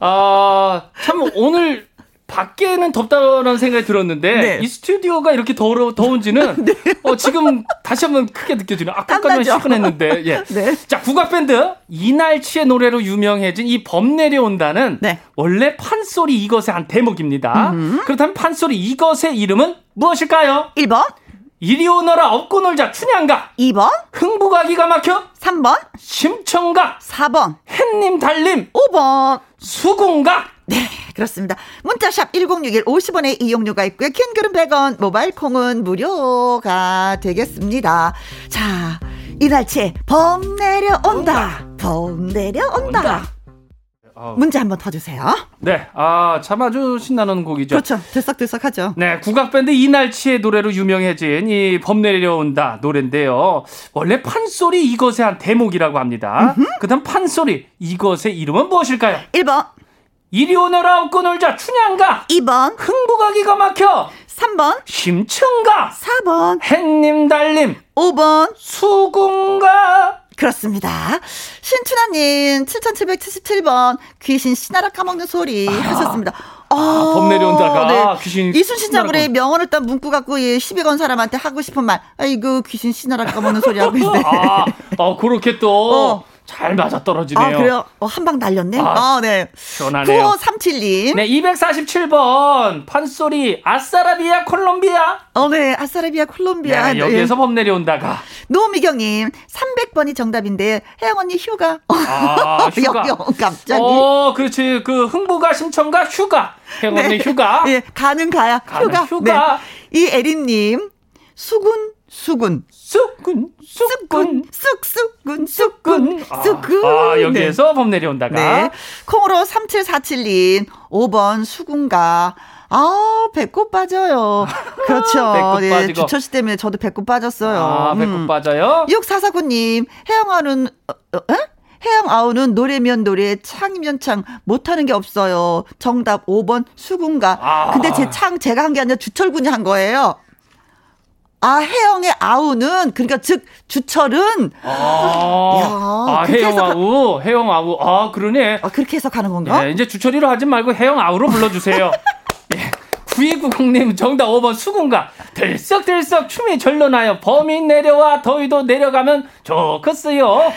아, 참 오늘 밖에는 덥다는 생각이 들었는데 네. 이 스튜디오가 이렇게 더러 더운지는 (laughs) 네. 어, 지금 다시 한번 크게 느껴지는 아까까지만 시원했는데 예. (laughs) 네. 자 국악 밴드 이날치의 노래로 유명해진 이 범 내려온다는 네. 원래 판소리 이것의 한 대목입니다. 음흠. 그렇다면 판소리 이것의 이름은 무엇일까요? 1번 이리 오너라 업고 놀자. 춘향가. 2번? 흥부가 기가 막혀. 3번? 심청가. 4번? 햇님 달림 5번. 수궁가. 네 그렇습니다. 문자샵 1061 50원의 이용료가 있고요. 킹글은 100원 모바일 콩은 무료가 되겠습니다. 자 이날치에 범 내려온다. 범 내려온다. 온다. 문제 한번 더 주세요. 네, 아, 참 아주 신나는 곡이죠. 그렇죠. 들썩들썩하죠. 네, 국악밴드 이날치의 노래로 유명해진 이 범 내려온다 노래인데요. 원래 판소리 이것의 한 대목이라고 합니다. 그 다음 판소리 이것의 이름은 무엇일까요? 1번. 이리 오너라 업고 놀자 춘향가 2번. 흥부가 기가 막혀 3번. 심층가 4번. 햇님 달림 5번. 수궁가 그렇습니다. 신춘하님, 7777번, 귀신 씨나라 까먹는 소리 아. 하셨습니다. 아, 아, 범 내려온다가 네. 귀신. 이순신 장군의 명언을 딱 문구 갖고 예, 시비 건 사람한테 하고 싶은 말. 아이고, 귀신 씨나라 까먹는 소리 하고 있네. 아, 아, 그렇게 또. 어. 잘 맞아 떨어지네요. 아, 그래요? 어, 한 방 날렸네? 아, 아, 네. 시원하네요. 9537님. 네, 247번. 판소리, 아싸라비아 콜롬비아. 어, 네. 아싸라비아 콜롬비아. 네, 여기에서 네. 범 내려온다가. 노미경 님, 300번이 정답인데, 혜영 언니 휴가. 아, (laughs) 휴가. 영, 갑자기. 어, 그렇지. 그 흥부가 심청가 휴가. 혜영 언니 네. 휴가. 예, 네, 가는 가야. 가는 휴가. 휴가. 네. 이 에린 님, 수군, 수군. 쑥군, 쑥군, 쑥쑥군, 쑥군, 쑥군. 아, 아, 여기에서 네. 범 내려온다가. 네. 콩으로 3747님, 5번 수군가. 아, 배꼽 빠져요. (laughs) 그렇죠. 배꼽 네, 빠지고. 주철 때문에 저도 배꼽 빠졌어요. 아, 배꼽 음. 빠져요? 6449님, 혜영아는, 어, 어, 해양 아우는 노래면 노래, 창이면 창, 못하는 게 없어요. 정답 5번 수군가. 아. 근데 제 창 제가 한 게 아니라 주철군이 한 거예요. 아, 해영의 아우는, 그러니까 즉, 주철은. 아, 야, 아 해영 아우, 해영 아우. 아, 그러네. 아, 그렇게 해석하는 건가? 네, 이제 주철이로 하지 말고 해영 아우로 불러주세요. (laughs) 예. 9290님 정답 5번 수군가 들썩들썩 춤이 절로 나요. 범인 내려와 더위도 내려가면 좋겠어요.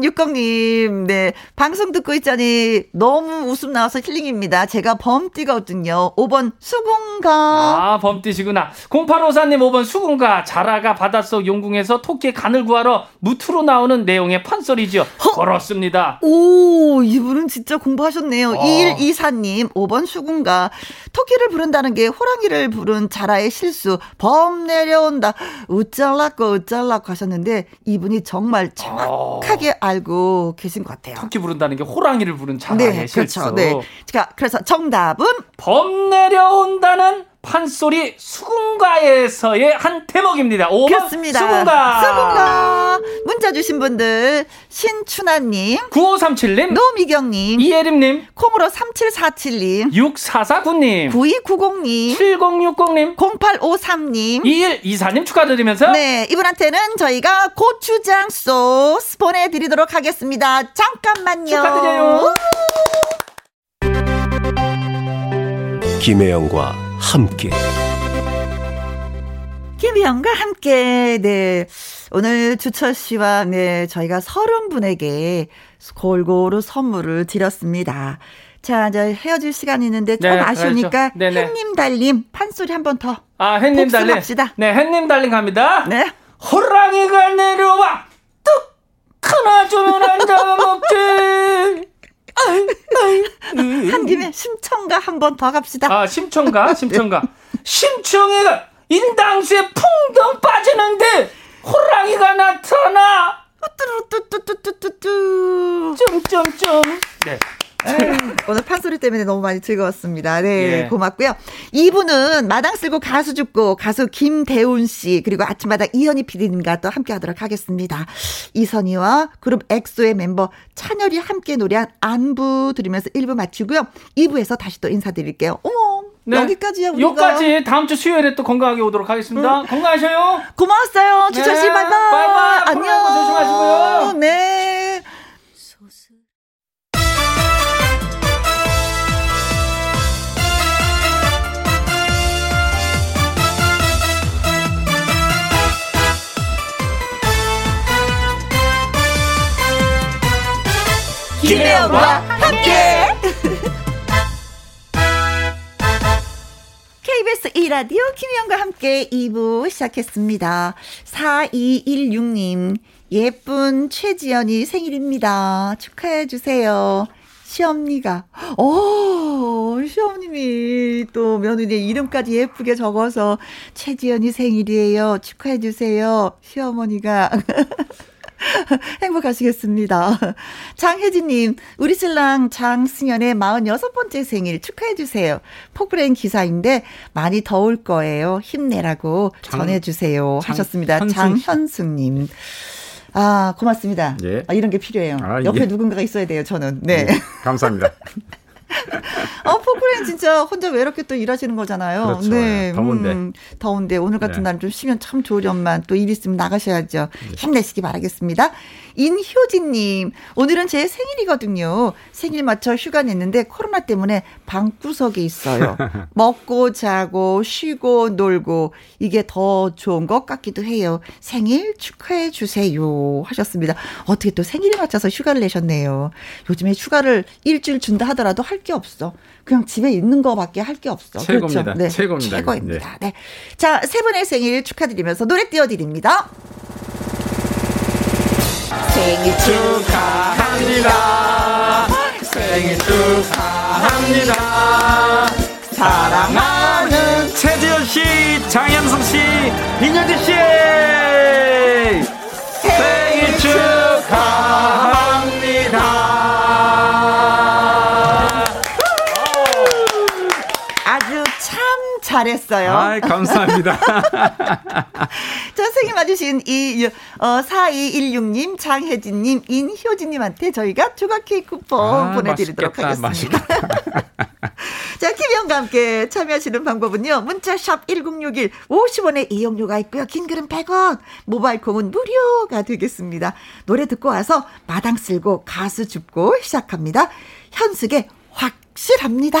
7060님 네. 방송 듣고 있자니 너무 웃음 나와서 힐링입니다. 제가 범띠거든요. 5번 수군가. 아 범띠시구나. 0854님 5번 수군가. 자라가 바닷속 용궁에서 토끼 간을 구하러 무트로 나오는 내용의 판소리죠. 그렇습니다. 오 이분은 진짜 공부하셨네요. 어. 2124님 5번 수군가. 토끼를 부른다는 게 호랑이를 부른 자라의 실 수. 범 내려온다. 우짤라고 우짤라고 하셨는데 이분이 정말 정확하게 어. 알고 계신 것 같아요. 토끼 부른다는 게 호랑이를 부른 자라의 네, 실수. 그렇죠. 네. 자, 그래서 정답은 범 내려온다는 판소리 수군가에서의 한 대목입니다. 5번 그렇습니다. 수군가. 수군가. 문자 주신 분들 신춘하님 9537님 노미경님 이예림님 콩으로 3747님 6449님 9290님 7060님 0853님 2124님 축하드리면서 네 이분한테는 저희가 고추장 소스 보내드리도록 하겠습니다. 잠깐만요. 축하드려요. 김혜영과 함께. 김희영과 함께, 네. 오늘 주철 씨와, 네, 저희가 서른 분에게 골고루 선물을 드렸습니다. 자, 이제 헤어질 시간이 있는데 좀 네, 아쉬우니까 그렇죠. 햇님 달님 판소리 한 번 더. 아, 햇님 달님. 합시다. 네, 햇님 달님 갑니다. 네. 호랑이가 내려와 뚝 하나 주면 안 잡아먹지. 한 김에 심청가 한 번 더 갑시다. 아, 심청가, 심청가. 심청이가 인당수에 풍덩 빠지는데 호랑이가 나타나. 뚜뚜뚜뚜뚜뚜뚜. 점점점. 네. (laughs) 오늘 판소리 때문에 너무 많이 즐거웠습니다. 네, 예. 고맙고요. 이분은 마당 쓸고 가수 죽고 가수 김대훈 씨 그리고 아침마다 이현희 PD님과 또 함께하도록 하겠습니다. 이선희와 그룹 엑소의 멤버 찬열이 함께 노래한 안부 들으면서 1부 마치고요. 2부에서 다시 또 인사드릴게요. 어머. 네. 여기까지야 우리가. 여기까지 다음 주 수요일에 또 건강하게 오도록 하겠습니다. 응. 건강하셔요. 고마웠어요. 주철 씨 네. 바이바이. 바이바이. 안녕. 조심하시고요. 네. 김혜영과 함께. KBS KBS 1라디오 김희영과 함께 2부 시작했습니다. 4216님, 예쁜 최지연이 생일입니다. 축하해주세요. 시엄니가, 어, 시엄님이 또 며느리 이름까지 예쁘게 적어서 최지연이 생일이에요. 축하해주세요. 시어머니가. (laughs) (laughs) 행복하시겠습니다. 장혜진님, 우리 신랑 장승연의 46번째 생일 축하해주세요. 포크레인 기사인데 많이 더울 거예요. 힘내라고 장, 전해주세요. 장, 하셨습니다. 장현승님. 아, 고맙습니다. 예. 아, 이런 게 필요해요. 아, 옆에 예. 누군가가 있어야 돼요, 저는. 네. 예, 감사합니다. (laughs) 어, 포크레인 진짜 혼자 외롭게 또 일하시는 거잖아요. 그렇죠. 네. 더운데. 음, 더운데 오늘 같은 네. 날좀 쉬면 참 좋으련만 또 일 있으면 나가셔야죠. 네. 힘내시기 바라겠습니다. 인효진님, 오늘은 제 생일이거든요. 생일 맞춰 휴가 냈는데 코로나 때문에 방구석에 있어요. (laughs) 먹고 자고 쉬고 놀고 이게 더 좋은 것 같기도 해요. 생일 축하해 주세요. 하셨습니다. 어떻게 또 생일에 맞춰서 휴가를 내셨네요. 요즘에 휴가를 일주일 준다 하더라도 할 게 없어. 그냥 집에 있는 거밖에 할 게 없어. 최고입니다. 그렇죠? 네. 최고입니다. 최고입니다. 네. 네. 자, 세 분의 생일 축하드리면서 노래 띄워드립니다. 생일 축하합니다. 생일 축하합니다. 사랑하는 최지현 씨, 장현성 씨, 이녀재 씨. 생일 축하합니다. 잘했어요. 아, 감사합니다. (laughs) 자, 생일 맞으신 이, 어, 4216님, 장혜진님, 인효진님한테 저희가 조각 케이크 쿠폰 아, 보내드리도록 맛있겠다, 하겠습니다. (laughs) 자, 김영과 함께 참여하시는 방법은요. 문자샵 1061, 50원의 이용료가 있고요. 긴 글은 100원, 모바일 콩은 무료가 되겠습니다. 노래 듣고 와서 마당 쓸고 가수 줍고 시작합니다. 현숙의 확실합니다.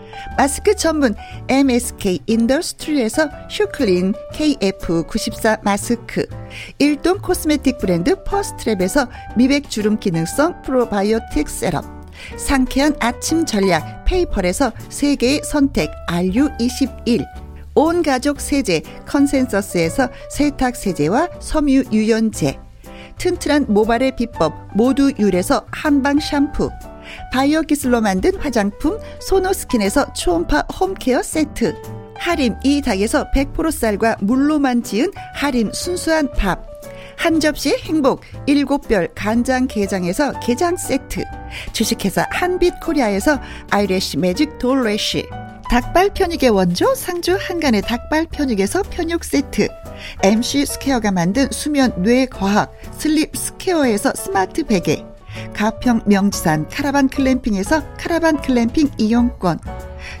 마스크 전문 MSK 인더스트리에서 슈클린 KF94 마스크, 일동 코스메틱 브랜드 퍼스트랩에서 미백 주름 기능성 프로바이오틱 셋업, 상쾌한 아침 전략 페이펄에서 세계의 선택 RU21, 온 가족 세제 컨센서스에서 세탁 세제와 섬유 유연제, 튼튼한 모발의 비법 모두 유래서 한방 샴푸, 바이오 기술로 만든 화장품 소노스킨에서 초음파 홈케어 세트. 하림 이 닭에서 100% 쌀과 물로만 지은 하림 순수한 밥. 한 접시 행복 일곱 별 간장 게장에서 게장 세트. 주식회사 한빛코리아에서 아이래쉬 매직 돌래쉬. 닭발 편육의 원조 상주 한간의 닭발 편육에서 편육 세트. MC 스퀘어가 만든 수면 뇌 과학 슬립 스퀘어에서 스마트 베개 가평 명지산 카라반 글램핑에서 카라반 글램핑 이용권.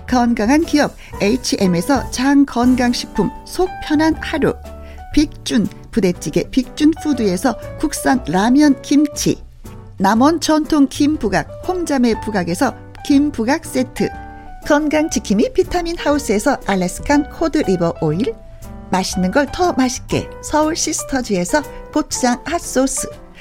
건강한 기업 H&M에서 장 건강식품 속 편한 하루. 빅준 부대찌개 빅준푸드에서 국산 라면 김치. 남원 전통 김부각 홍자매 부각에서 김부각 세트. 건강지킴이 비타민 하우스에서 Alaskan cod liver oil. 맛있는 걸 더 맛있게 서울 시스터즈에서 고추장 핫소스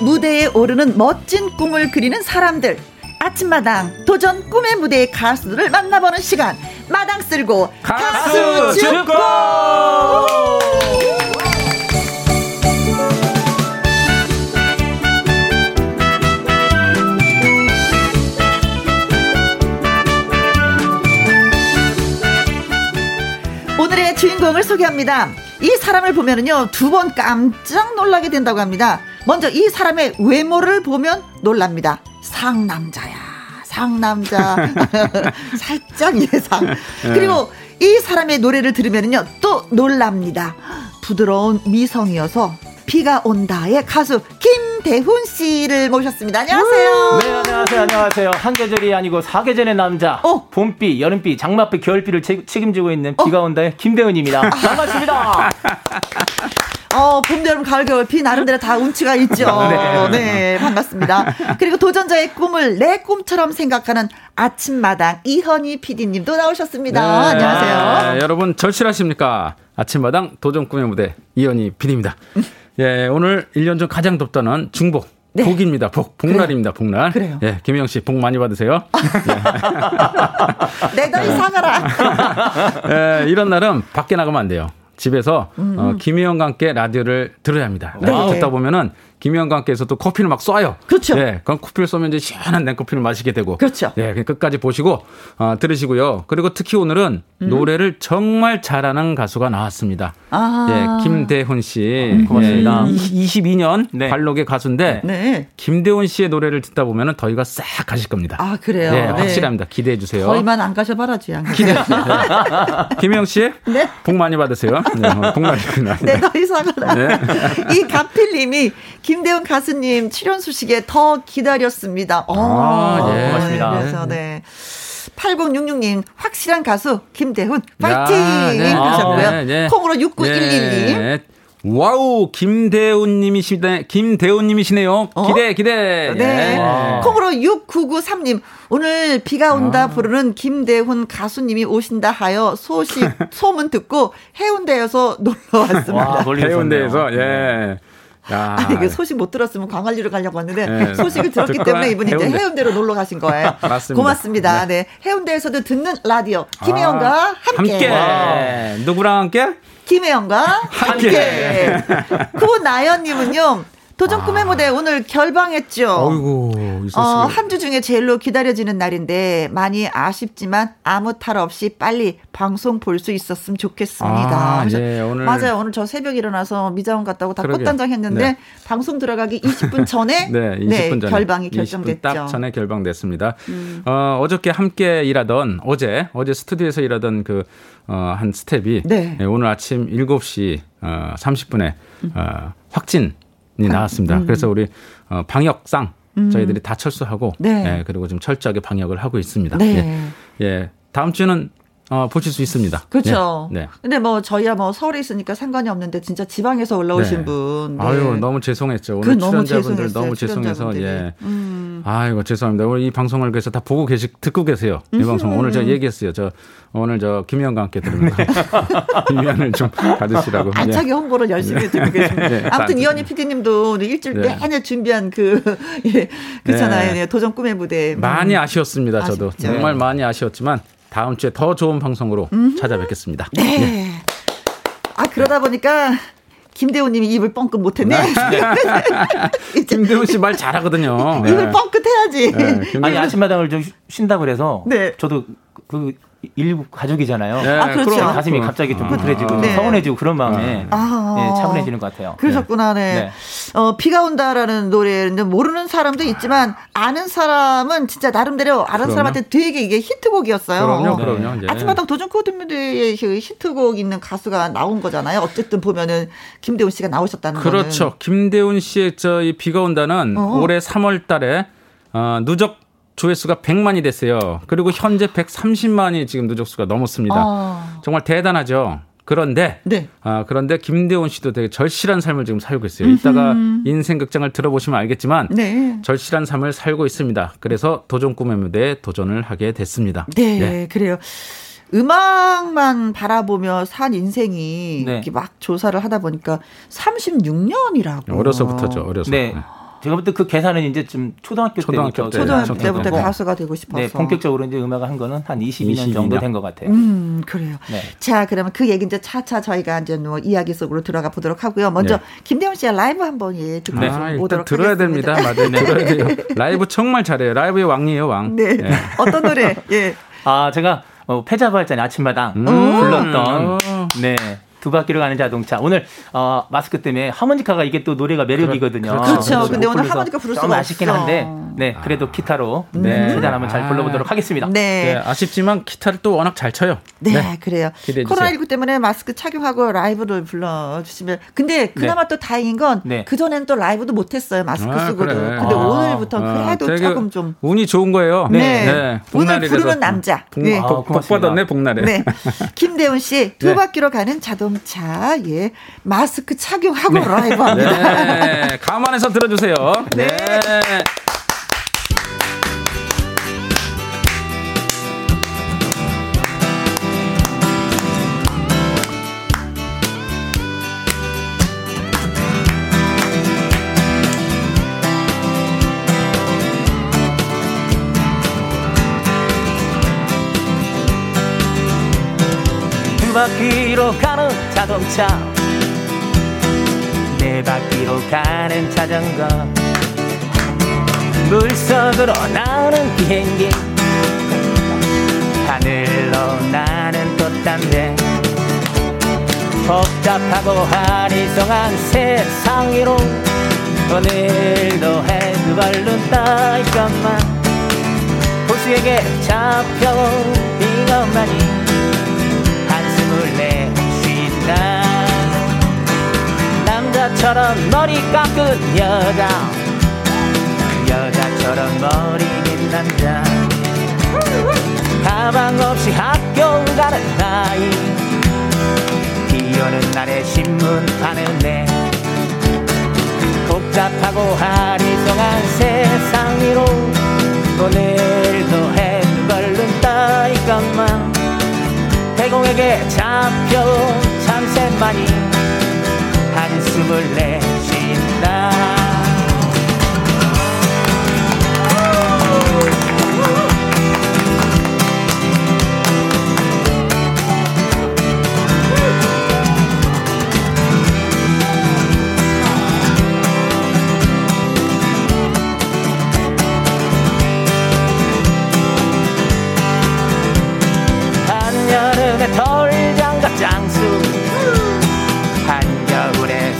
무대에 오르는 멋진 꿈을 그리는 사람들. 아침마당 도전 꿈의 무대의 가수들을 만나보는 시간. 마당 쓸고 가수, 죽고! 주인공을 소개합니다. 이 사람을 보면은요, 두 번 깜짝 놀라게 된다고 합니다. 먼저 이 사람의 외모를 보면 놀랍니다. 상남자야. 상남자. (laughs) 살짝 예상. 네. 그리고 이 사람의 노래를 들으면요, 또 놀랍니다. 부드러운 미성이어서 비가 온다의 가수 김대훈 씨를 모셨습니다. 안녕하세요. 네, 안녕하세요. 안녕하세요. 한 계절이 아니고 사계절의 남자. 어? 봄비, 여름비, 장맛비, 겨울비를 책임지고 있는 어? 비가 온다의 김대훈입니다. (laughs) 반갑습니다. 어, 봄, 여름, 가을, 겨울, 비 나름대로 다 운치가 있죠. (laughs) 네. 네, 반갑습니다. 그리고 도전자의 꿈을 내 꿈처럼 생각하는 아침마당 이현희 PD님도 나오셨습니다. 네. 안녕하세요. 네, 여러분 절실하십니까? 아침마당 도전 꿈의 무대 이현희 PD입니다. 예, 오늘 1년 전 가장 덥다는 중복. 네. 복입니다. 복. 복날입니다. 그래. 복날. 그래요. 예, 김영 씨, 복 많이 받으세요. 내 너희 사가라. 예, 이런 날은 밖에 나가면 안 돼요. 집에서 음. 어, 김혜영과 함께 라디오를 들어야 합니다. 라디오 네. 듣다 보면은 김영과 함께해서 또 커피를 막 쏴요. 그렇죠. 네, 그럼 커피를 쏘면 이제 시원한 냉커피를 마시게 되고. 그렇죠. 네, 끝까지 보시고 어, 들으시고요. 그리고 특히 오늘은 음. 노래를 정말 잘하는 가수가 나왔습니다. 아. 예, 김대훈 씨. 음, 고맙습니다. 예, 22년 네. 관록의 가수인데 네. 김대훈 씨의 노래를 듣다 보면은 더위가 싹 가실 겁니다. 아, 그래요. 네, 확실합니다. 기대해 주세요. 더위만 안 가셔봐라지. 기대해 주세요. 네. 김영 씨. (laughs) 네. 복 많이 받으세요. 네, 복 많이 받으세요. 네, 더위 사거라. 네. 이 가필님이 김대훈 가수님 출연 소식에 더 기다렸습니다. 오, 아, 예. 고맙습니다. 그래서 네. 8066님 확실한 가수 김대훈 파이팅 네. 하셨고요. 아, 네, 콩으로 6911님. wow 김대훈님이시네 김대훈님이시네요. 어? 기대 기대. 네. 네. 콩으로 6993님 오늘 비가 온다 아. 부르는 김대훈 가수님이 오신다 하여 소식 (laughs) 소문 듣고 해운대에서 놀러 왔습니다. 와, 해운대에서 예. 야. (laughs) 아니, 그 소식 못 들었으면 광안리로 가려고 왔는데 네. 소식을 들었기 때문에 이분이 해운대. 이제 해운대로 놀러 가신 거예요. (laughs) 맞습니다. 고맙습니다. 네. 네. 해운대에서도 듣는 라디오 김혜영과 아, 함께. 함께. 누구랑 함께? 김혜영과 함께. 함께. (laughs) 구나연님은요. 도전 꿈의 아. 무대 오늘 결방했죠. 어이고, 어, 한 주 중에 제일로 기다려지는 날인데 많이 아쉽지만 아무 탈 없이 빨리 방송 볼 수 있었으면 좋겠습니다. 아, 네, 오늘 맞아요. 오늘 저 새벽 일어나서 미자원 갔다고 다 꽃단장 했는데 네. 방송 들어가기 20분 전에 (laughs) 네, 20분 네, 전에 결방이 결정됐죠. 딱 전에 결방됐습니다. 음. 어, 어저께 함께 일하던 어제 어제 스튜디오에서 일하던 그 어, 한 스텝이 네. 네, 오늘 아침 7시 어, 30분에 어, 확진 이 나왔습니다. 음. 그래서 우리 어, 방역상 음. 저희들이 다 철수하고 네. 예, 그리고 좀 철저하게 방역을 하고 있습니다. 네. 예, 예. 다음 주는 어, 보실 수 있습니다. 그렇죠. 네. 네. 근데 뭐 저희야 뭐 서울에 있으니까 상관이 없는데 진짜 지방에서 올라오신 네. 분. 네. 아유 너무 죄송했죠. 오늘 출연자분들 너무 죄송해서 예. 음. 아이고 죄송합니다. 오늘 이 방송을 그래서 다 보고 계시 듣고 계세요. 이 음. 방송 오늘 제가 얘기했어요. 저 오늘 저 김희영과 함께 들으면 위안을 (laughs) 좀 받으시라고. 알차게 예. 홍보를 열심히 네. 듣고 계십니다. 네. 아무튼 이현희 PD님도 일주일 네. 내내 준비한 그 (laughs) 예, 그렇잖아요. 네. 도전 꿈의 무대. 많이 아쉬웠습니다. 저도 아쉽죠. 정말 많이 아쉬웠지만 다음 주에 더 좋은 방송으로 음 찾아뵙겠습니다. 네. 네. 아 그러다 보니까 김대훈님이 입을 뻥끗 못했네. (laughs) 김대훈 씨말 잘하거든요. 입을 네. 뻥끗 해야지. 네, 아니 아침마당을 좀 쉰다 그래서 네. 저도 그 일부 가족이잖아요. 네, 아, 그렇죠. 가슴이 갑자기 좀 뭉클해지고 아, 네. 서운해지고 그런 마음에 아, 네, 차분해지는 것 같아요. 그러셨구나, 네. 네. 어, 비가 온다라는 노래는 모르는 사람도 있지만 아는 사람은 진짜 나름대로 아는 그럼요. 사람한테 되게 이게 히트곡이었어요. 그럼요, 그럼요. 네. 아침마당 도전 코드뮤드의 히트곡 있는 가수가 나온 거잖아요. 어쨌든 보면은 김대훈 씨가 나오셨다는 그렇죠. 거는. 김대훈 씨의 저 이 비가 온다는 어. 올해 3월 달에 어, 누적 조회수가 100만이 됐어요. 그리고 현재 130만이 지금 누적수가 넘었습니다. 아. 정말 대단하죠. 그런데 네. 아, 그런데 김대원 씨도 되게 절실한 삶을 지금 살고 있어요. 이따가 인생 극장을 들어보시면 알겠지만 네. 절실한 삶을 살고 있습니다. 그래서 도전 꿈의 무대에 도전을 하게 됐습니다. 네, 네. 그래요. 음악만 바라보며 산 인생이 네. 이렇게 막 조사를 하다 보니까 36년이라고. 어려서부터죠. 어려서. 네. 네. 제가 볼 때 그 계산은 이제 좀 초등학교, 초등학교 때부터 초등학교 네. 때부터 네. 가수가 되고 싶어서 네, 본격적으로 이제 음악을 한 거는 한 22년, 22년. 정도 된 것 같아요. 음, 그래요. 네. 자, 그러면 그 얘기 이제 차차 저희가 이제 뭐 이야기 속으로 들어가 보도록 하고요. 먼저 네. 김대훈 씨의 라이브 한번 예, 듣고 네. 아, 오도록 들어야 하겠습니다. 됩니다. (laughs) 맞아요. 네. 들어야 돼요. 라이브 정말 잘해요. 라이브의 왕이에요, 왕. 네. 네. (laughs) 어떤 노래? 예. 아, 제가 어, 패자부활전의 아침마당 음. 불렀던 음. 네. 두 바퀴로 가는 자동차. 오늘 어, 마스크 때문에 하모니카가 이게 또 노래가 매력이거든요. 그렇죠. 그렇죠. 근데 오늘 하모니카 부를 수가 아쉽긴 한데, 네 그래도 기타로 네, 최대한 한번 잘 불러보도록 하겠습니다. 네. 네. 아쉽지만 기타를 또 워낙 잘 쳐요. 네, 네. 그래요. 코로나19 때문에 마스크 착용하고 라이브를 불러주시면, 근데 그나마 네. 또 다행인 건 네. 그 전에는 또 라이브도 못했어요. 마스크 아, 쓰고도. 그래. 근데 아, 오늘부터 아, 그래도 조금 좀 운이 좋은 거예요. 네. 네. 오늘 부르는 남자. 복, 네. 복, 복 받았네 복날에. 네. (laughs) 김대훈 씨 두 바퀴로 가는 자동 자동차, 예. 마스크 착용하고 네. 라이브 합니다. 네. 감안해서 들어주세요. 네. 네. 가는 자동차. 네 바퀴로 가는 자전거. 물속으로 나오는 비행기. 하늘로 나는 꽃담배 복잡하고 한이성한 세상 위로. 오늘도 해두발룬 따있건만. 호수에게 잡혀온 빙어만이 남자처럼 머리 깎은 여자. 여자처럼 머리 긴 남자. 가방 없이 학교 가는 나이. 비 오는 날에 신문 파는 내 복잡하고 하리송한 세상 위로 오늘도 해도 걸른 따위감만. 대공에게 잡혀 참새만이 한숨을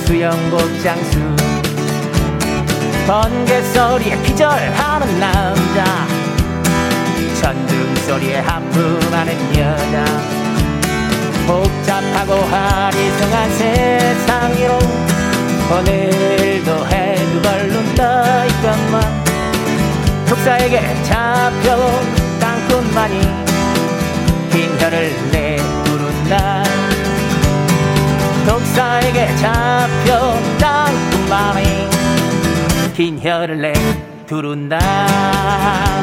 수영복 장수. 번개 소리에 기절하는 남자. 천둥 소리에 하품하는 여자. 복잡하고 하리성한 세상 위로 오늘도 해도 걸른다 있건만. 독사에게 잡혀 땅끝만이 긴 혀를 내두른다 독사에게 잡혀 땅뿐만이 긴 혀를 내 두른다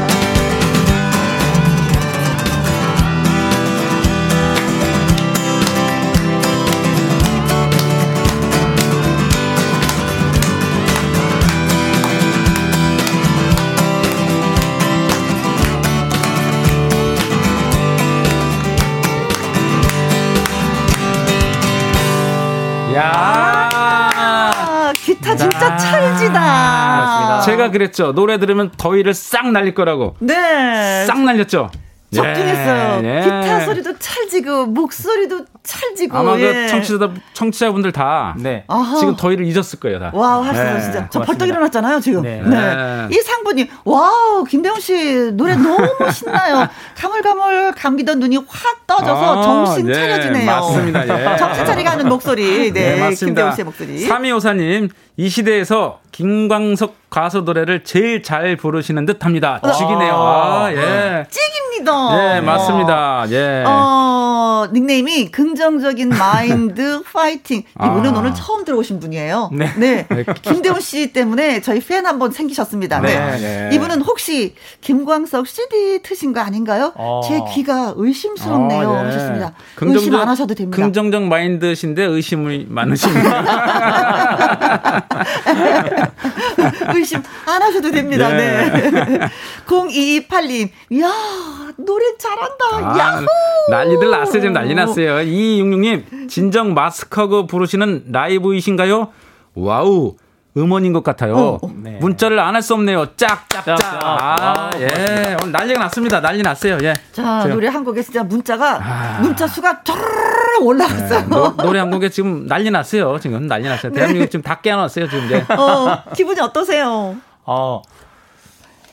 제가 그랬죠. 노래 들으면 더위를 싹 날릴 거라고. 네. 싹 날렸죠. 적중했어요. 예, 예. 기타 소리도 찰지고 목소리도 찰지고. 아마 그 예. 그 청취자 청취자분들 다 네. 지금 더위를 잊었을 거예요. 다. wow 하시죠 네. 진짜. 저 벌떡 일어났잖아요 지금. 네. 네. 이 상분이 wow 김대훈 씨 노래 너무 (laughs) 신나요. 가물가물 감기던 눈이 확 떠져서 아, 정신 네. 차려지네요. 맞습니다. 예. (laughs) 정신 차리게 하는 목소리. 네, 네 맞습니다. 김대훈 씨의 목소리. 3254님 이 시대에서 김광석 가수 노래를 제일 잘 부르시는 듯 합니다. 죽이네요. 아, 예. 찍입니다. 예, 맞습니다. 예. 어, 닉네임이 긍정적인 마인드 (laughs) 파이팅. 이분은 아. 오늘 처음 들어오신 분이에요. 네. 네. (laughs) 네. 김대훈 씨 때문에 저희 팬 한 번 생기셨습니다. 네. 네. 네. 이분은 혹시 김광석 CD 트신 거 아닌가요? 어. 제 귀가 의심스럽네요. 어, 예. 하셨습니다. 긍정적, 의심 안 하셔도 됩니다. 긍정적 마인드신데 의심이 많으십니다. (laughs) 의심 안 하셔도 됩니다. 네. 네. (laughs) 0228님, 이야, 노래 잘한다. 아, 야호! 난리들 났어요. 지금 난리 났어요. 2266님, 진정 마스크하고 부르시는 라이브이신가요? wow. 음원인 것 같아요. 어, 어. 네. 문자를 안 할 수 없네요. 짝짝짝. 아, 예. 오늘 난리가 났습니다. 난리 났어요. 예. 자, 제가. 노래 한 곡에 진짜 문자가 아. 문자 수가 쫙 올라갔어요. 네, 노, 노래 한 곡에 지금 난리 났어요. 지금 난리 났어요. 네. 대한민국 지금 다 깨어났어요. 지금 이제. 어, 기분이 어떠세요? 어.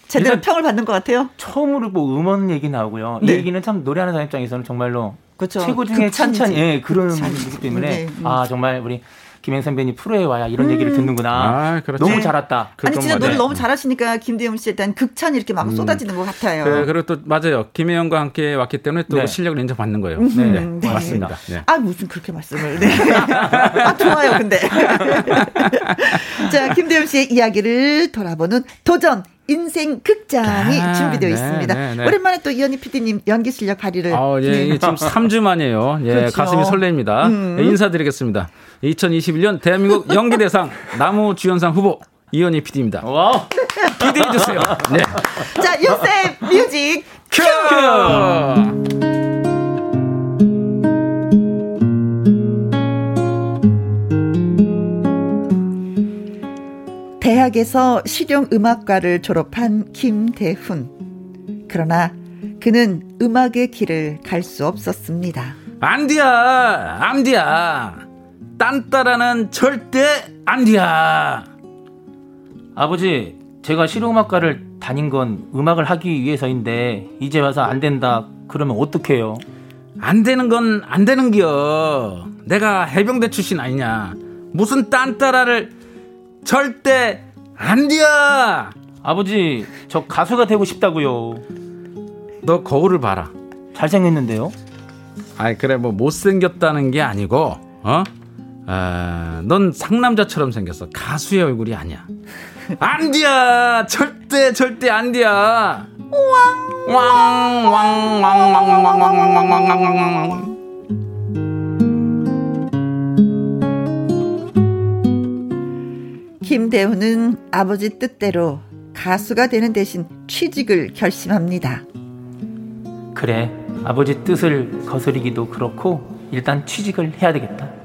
제대로 평을 받는 것 같아요. 처음으로 뭐 음원 얘기 나오고요. 네. 이 얘기는 참 노래하는 사람 입장에서는 정말로 그렇죠. 최고 중에 찬찬 예 그런 거기 때문에 네. 아 정말 우리 김행 선 배님 프로에 와야 이런 음. 얘기를 듣는구나. 아, 그렇지. 너무 잘했다. 아니 진짜 노래 너무 잘하시니까 김대영 씨에 대한 극찬이 이렇게 막 음. 쏟아지는 것 같아요. 네, 그리고 또 맞아요. 김혜영과 함께 왔기 때문에 또 네. 실력을 인정받는 거예요. 음, 네, 네. 맞습니다. 네. 아 무슨 그렇게 말씀을? 네. (laughs) 아 좋아요, 근데. (laughs) 자, 김대영 씨의 이야기를 돌아보는 도전 인생 극장이 아, 준비되어 네, 있습니다. 네, 네. 오랜만에 또 이현희 PD님 연기 실력 발휘를. 아, 예, 네. 지금 3주 만이에요. 예, 그렇죠. 가슴이 설레입니다. 음. 예, 인사드리겠습니다. 2021년 대한민국 연기대상 나무주연상 후보 이현희 PD입니다. wow. 기대해 주세요. 네. 자, 요셉 뮤직 큐! 큐! 대학에서 실용음악과를 졸업한 김대훈. 그러나 그는 음악의 길을 갈 수 없었습니다. 안디야, 안디야. 딴따라는 절대 안디야. 아버지, 제가 실용음악과를 다닌 건 음악을 하기 위해서인데 이제 와서 안 된다. 그러면 어떡해요? 안 되는 건 안 되는겨. 내가 해병대 출신 아니냐. 무슨 딴따라를 절대 안 돼! 아버지, 저 가수가 되고 싶다고요. 너 거울을 봐라. 잘생겼는데요? 아이, 그래, 뭐, 못생겼다는 게 아니고, 어? 아, 넌 상남자처럼 생겼어. 가수의 얼굴이 아니야. 안 돼야! 절대, 절대 안 돼야! 왕! 왕, 왕, 왕, 왕, 왕, 왕, 왕, 왕, 왕, 왕, 왕, 왕. 김대훈은 아버지 뜻대로 가수가 되는 대신 취직을 결심합니다. 그래, 아버지 뜻을 거스르기도 그렇고 일단 취직을 해야 되겠다.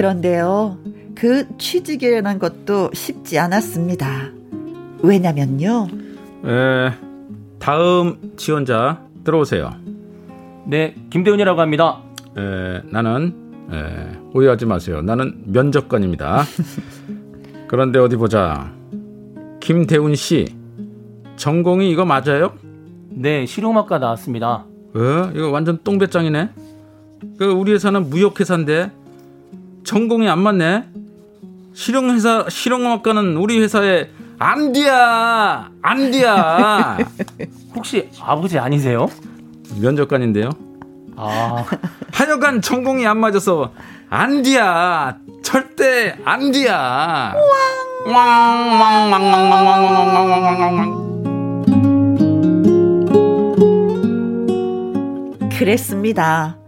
그런데요, 그 취직이라는 것도 쉽지 않았습니다. 왜냐면요. 에, 다음 지원자 들어오세요. 네, 김대훈이라고 합니다. 에, 나는 에, 오해하지 마세요. 나는 면접관입니다. (laughs) 그런데 어디 보자. 김대훈 씨 전공이 이거 맞아요? 네, 실용음악과 나왔습니다. 어? 이거 완전 똥배짱이네. 그 우리 회사는 무역회사인데 전공이 안 맞네. 실용회사 실용음악과는 우리 회사에 안디야 안디야. (laughs) 혹시 아버지 아니세요? 면접관인데요. 아. 하여간 전공이 안 맞아서 안디야. 절대 안디야. 그랬습니다.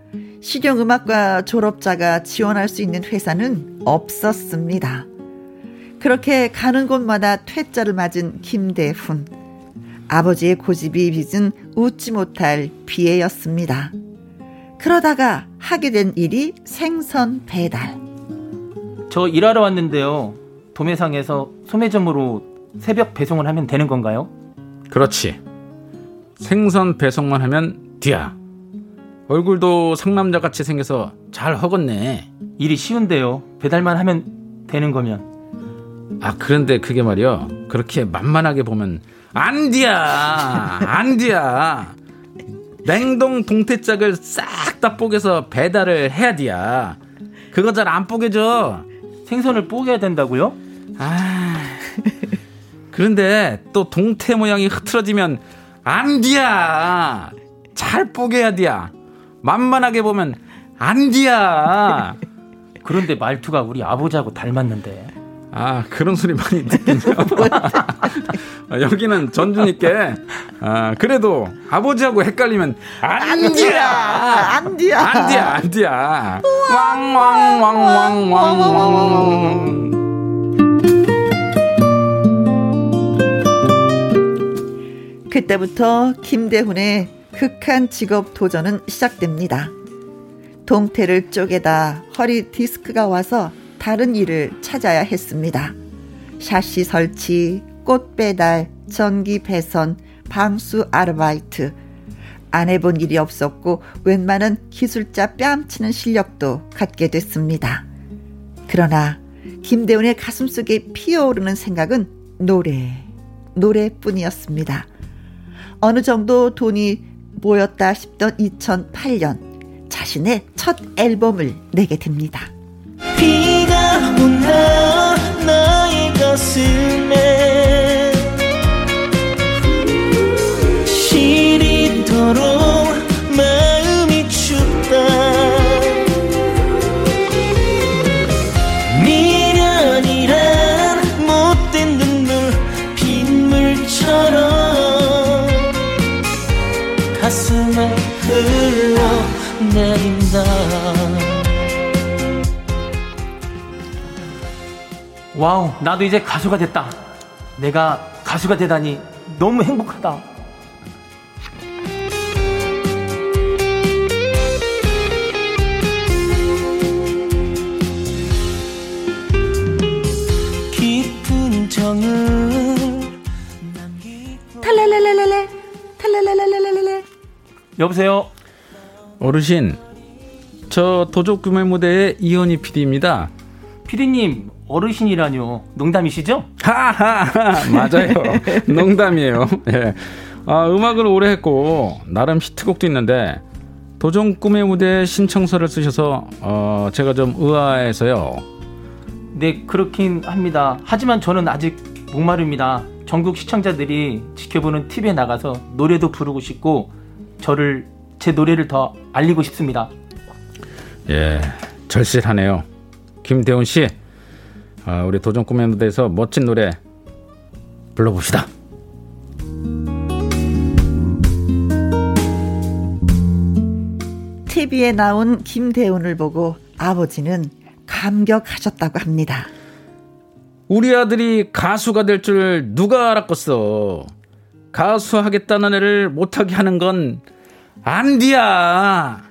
실용음악과 졸업자가 지원할 수 있는 회사는 없었습니다. 그렇게 가는 곳마다 퇴짜를 맞은 김대훈. 아버지의 고집이 빚은 웃지 못할 비애였습니다. 그러다가 하게 된 일이 생선 배달. 저 일하러 왔는데요. 도매상에서 소매점으로 새벽 배송을 하면 되는 건가요? 그렇지. 생선 배송만 하면 뒤야. 얼굴도 상남자 같이 생겨서 잘 허겄네. 일이 쉬운데요. 배달만 하면 되는 거면. 아, 그런데 그게 말이야. 그렇게 만만하게 보면 안 뒤야. 안 뒤야. 냉동 동태짝을 싹 다 뽀개서 배달을 해야 돼야. 그거 잘 안 뽀개져. 생선을 뽀개야 된다고요? 아. 그런데 또 동태 모양이 흐트러지면 안 돼야. 잘 뽀개야 돼야. 만만하게 보면 안 돼야. 그런데 말투가 우리 아버지하고 닮았는데. 아 그런 소리 많이 듣긴요. 아, (laughs) 여기는 전주니께 아, 그래도 아버지하고 헷갈리면 안디야 안디야 안디야 안디야 왕왕왕왕왕왕왕 그때부터 김대훈의 극한 직업 도전은 시작됩니다. 동태를 쪼개다 허리 디스크가 와서 다른 일을 찾아야 했습니다. 샤시 설치, 꽃 배달, 전기 배선, 방수 아르바이트. 안 해본 일이 없었고 웬만한 기술자 뺨치는 실력도 갖게 됐습니다. 그러나 김대훈의 가슴속에 피어오르는 생각은 노래, 노래뿐이었습니다. 어느 정도 돈이 모였다 싶던 2008년 자신의 첫 앨범을 내게 됩니다. 비가 온다 나의 가슴에 시리도록 마 와우, 나도 이제 가수가 됐다. 내가 가수가 되다니 너무 행복하다. 깊은 정을 탈랄랄랄랄 탈랄랄랄랄랄 여보세요. 어르신, 저 도적 구매 무대의 이현희 PD입니다. PD님, 어르신이라뇨. 농담이시죠? 하하하 맞아요. (laughs) 농담이에요. 예. 아, 음악을 오래 했고 나름 히트곡도 있는데 도전 꿈의 무대 신청서를 쓰셔서 어, 제가 좀 의아해서요. 네, 그렇긴 합니다. 하지만 저는 아직 목마릅니다. 전국 시청자들이 지켜보는 TV에 나가서 노래도 부르고 싶고 저를 제 노래를 더 알리고 싶습니다. 예, 절실하네요. 김대훈 씨, 아, 우리 도전 꿈의 무대에서 멋진 노래 불러봅시다. TV에 나온 김대훈을 보고 아버지는 감격하셨다고 합니다. 우리 아들이 가수가 될 줄 누가 알았겠어. 가수 하겠다는 애를 못하게 하는 건 안디야.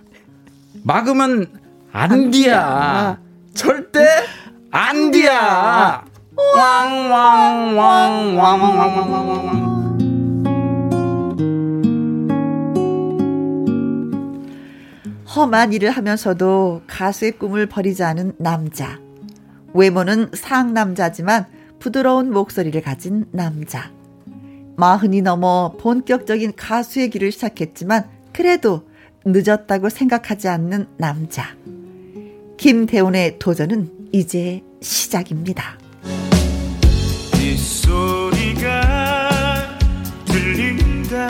막으면 안디야. 절대 안디야. 왕왕왕왕왕왕왕왕. 험한 일을 하면서도 가수의 꿈을 버리지 않은 남자. 외모는 상남자지만 부드러운 목소리를 가진 남자. 마흔이 넘어 본격적인 가수의 길을 시작했지만 그래도 늦었다고 생각하지 않는 남자. 김대훈의 도전은 이제 시작입니다. 소리가 들린다.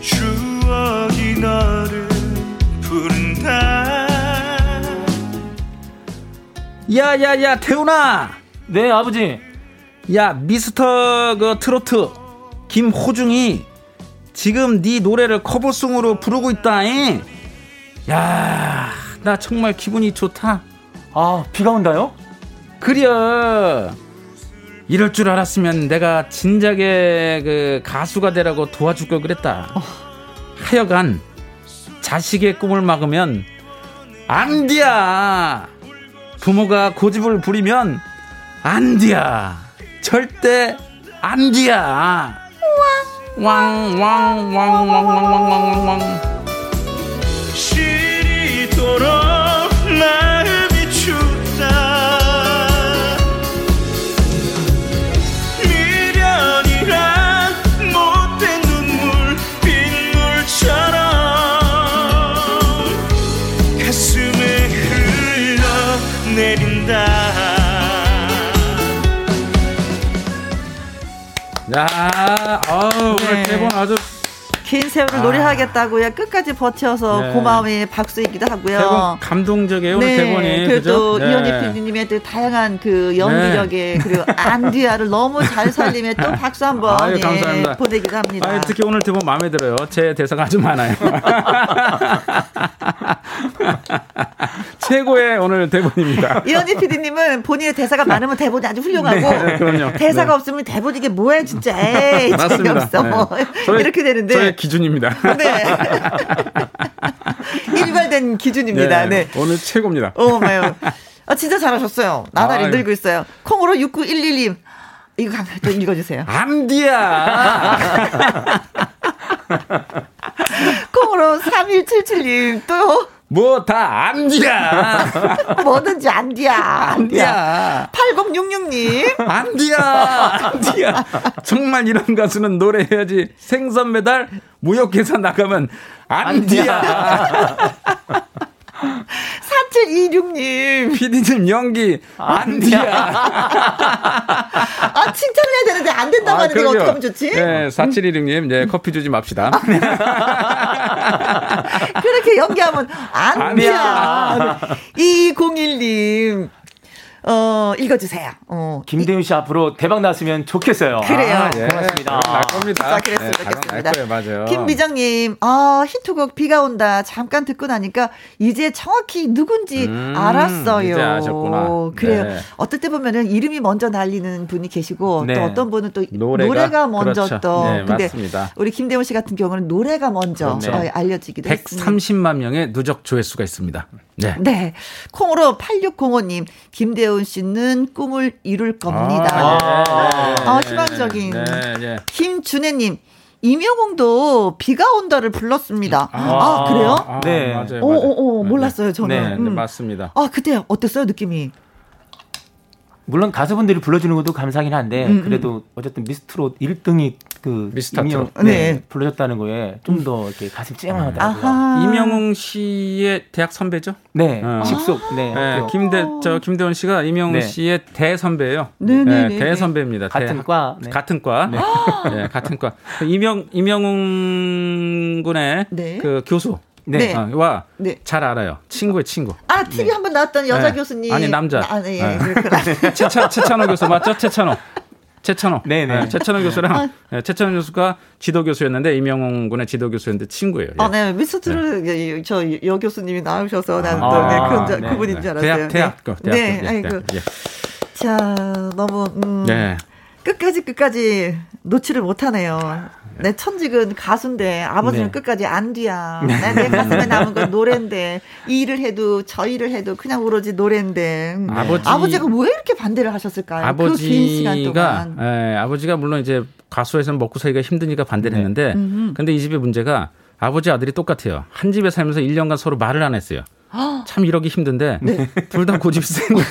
추억이 너를 부른다. 야야야 태훈아. 네 아버지. 야 미스터 그 트로트 김호중이 지금 네 노래를 커버송으로 부르고 있다잉. 야, 나 정말 기분이 좋다. 아, 비가 온다요? 그려. 이럴 줄 알았으면 내가 진작에 그 가수가 되라고 도와줄 걸 그랬다. 어. 하여간 자식의 꿈을 막으면 안 돼야. 부모가 고집을 부리면 안 돼야. 절대 안 돼야. 왕 왕 왕 왕 왕 왕 왕 왕 왕 시리도록 마음이 춥다 미련이란 못된 눈물 빗물처럼 가슴에 흘러내린다 야, 어우, 네. 오늘 대본 아주 긴 세월을 아. 노래하겠다고요. 끝까지 버텨서 네. 고마움의 박수이기도 하고요. 대본 감동적이에요. 네. 대본이. 그래도 네. 이현희 PD님의 또 다양한 그 연기력에 네. 그리고 (laughs) 안디아를 너무 잘 살림에 또 박수 한번 아유, 예, 보내기도 합니다. 아유, 특히 오늘 대본 마음에 들어요. 제 대사가 아주 많아요. (laughs) 최고의 오늘 대본입니다. 이현희 PD님은 본인의 대사가 많으면 대본이 아주 훌륭하고 네. 대사가 네. 없으면 대본 이게 뭐야 진짜 에이 재미없어 네. 뭐 저의, 이렇게 되는데 기준입니다. (laughs) 네. (laughs) 일괄된 기준입니다. 네. 네. 오늘 최고입니다. 어, 마요. 아, 진짜 잘하셨어요. 나날이 아유. 늘고 있어요. 콩으로 6911님. 이거 좀 읽어주세요. 암디야! (laughs) 콩으로 3177님 또 뭐 다 안디야. (laughs) 뭐든지 안디야. 안디야. 8066님. 안디야. 안디야. 정말 이런 가수는 노래해야지. 생선 배달 무역 계산 나가면 안디야. 4726님. 피디님 연기 안디야. 아, 칭찬해야 되는데 안 된다고 아, 하는데 어떻게 하면 좋지? 네, 4726님, 네, 커피 주지 맙시다. (laughs) 그렇게 연기하면 안디야. 2201님. 어, 읽어주세요. 어. 김대훈 씨 앞으로 대박 났으면 좋겠어요. 그래요. 아, 예. 고맙습니다. 날 겁니다. 아, 그랬으면 네, 좋겠습니다. 거예요, 맞아요. 김미정님, 아, 히트곡 비가 온다. 잠깐 듣고 나니까 이제 정확히 누군지 음, 알았어요. 이제 아셨구나. 그래요. 네. 어떨 때 보면은 이름이 먼저 날리는 분이 계시고 네. 또 어떤 분은 또 노래가, 노래가 먼저 그렇죠. 또. 네, 근데 맞습니다. 우리 김대훈 씨 같은 경우는 노래가 먼저 그렇죠. 어, 알려지기도 130만 명의 누적 조회수가 있습니다. 네. 네. 콩으로 8605님, 김대훈 씨는 꿈을 이룰 겁니다. 아, 네. 어, 희망적인. 네, 네. 김준혜님, 임영웅도 비가 온다를 불렀습니다. 아, 아 그래요? 아, 네. 맞아요. 오, 오, 오, 몰랐어요, 저는. 네, 음. 맞습니다. 아, 그때 어땠어요, 느낌이? 물론 가수분들이 불러주는 것도 감사하긴 한데 음, 음. 그래도 어쨌든 미스트롯 1등이 그 미스터 네, 네. 불러줬다는 거에 좀 더 이렇게 가슴 찡하더라고요. 이명웅 씨의 대학 선배죠? 네, 어. 직속. 네, 네 김대 저 김대원 씨가 이명웅 네. 씨의 대 선배예요. 네, 네, 네, 대 선배입니다. 같은 대, 과, 네. 같은 과, 네. 네, 같은 과. 이명 이명웅 군의 그 교수. 네. 어, 와, 네. 잘 알아요. 친구의 친구. 아, TV 네. 한번 나왔던 여자 네. 교수님. 아니, 남자. 아, 네, 네. 그렇구나. (laughs) 최찬, 최찬호 교수 맞죠? 최찬호. 최찬호. 네네. 네, 최찬호 교수랑 아. 네, 최찬호 교수가 지도 교수였는데 이명웅 군의 지도 교수였는데 친구예요. 아, 네. 미스트를 네. 저여 교수님이 나오셔서 나는 아, 또 네, 그런 자, 네, 그분인 줄 알았어요. 대학, 대학, 대학. 네. 네. 아이고. 예. 자, 너무 음. 네. 끝까지 끝까지 놓지를 못하네요. 내 천직은 가수인데 아버지는 네. 끝까지 안 뒤야. 내, 내 가슴에 (laughs) 남은 건 노래인데 이 일을 해도 저 일을 해도 그냥 오로지 노래인데 네. 아버지, 아버지가 왜 이렇게 반대를 하셨을까요? 그 아버지가 그 예, 아버지가 물론 이제 가수에서는 먹고 살기가 힘드니까 반대를 네. 했는데 음흠. 근데 이 집의 문제가 아버지 아들이 똑같아요. 한 집에 살면서 1년간 서로 말을 안 했어요. 참 이러기 힘든데 네. 둘다 고집센 거야.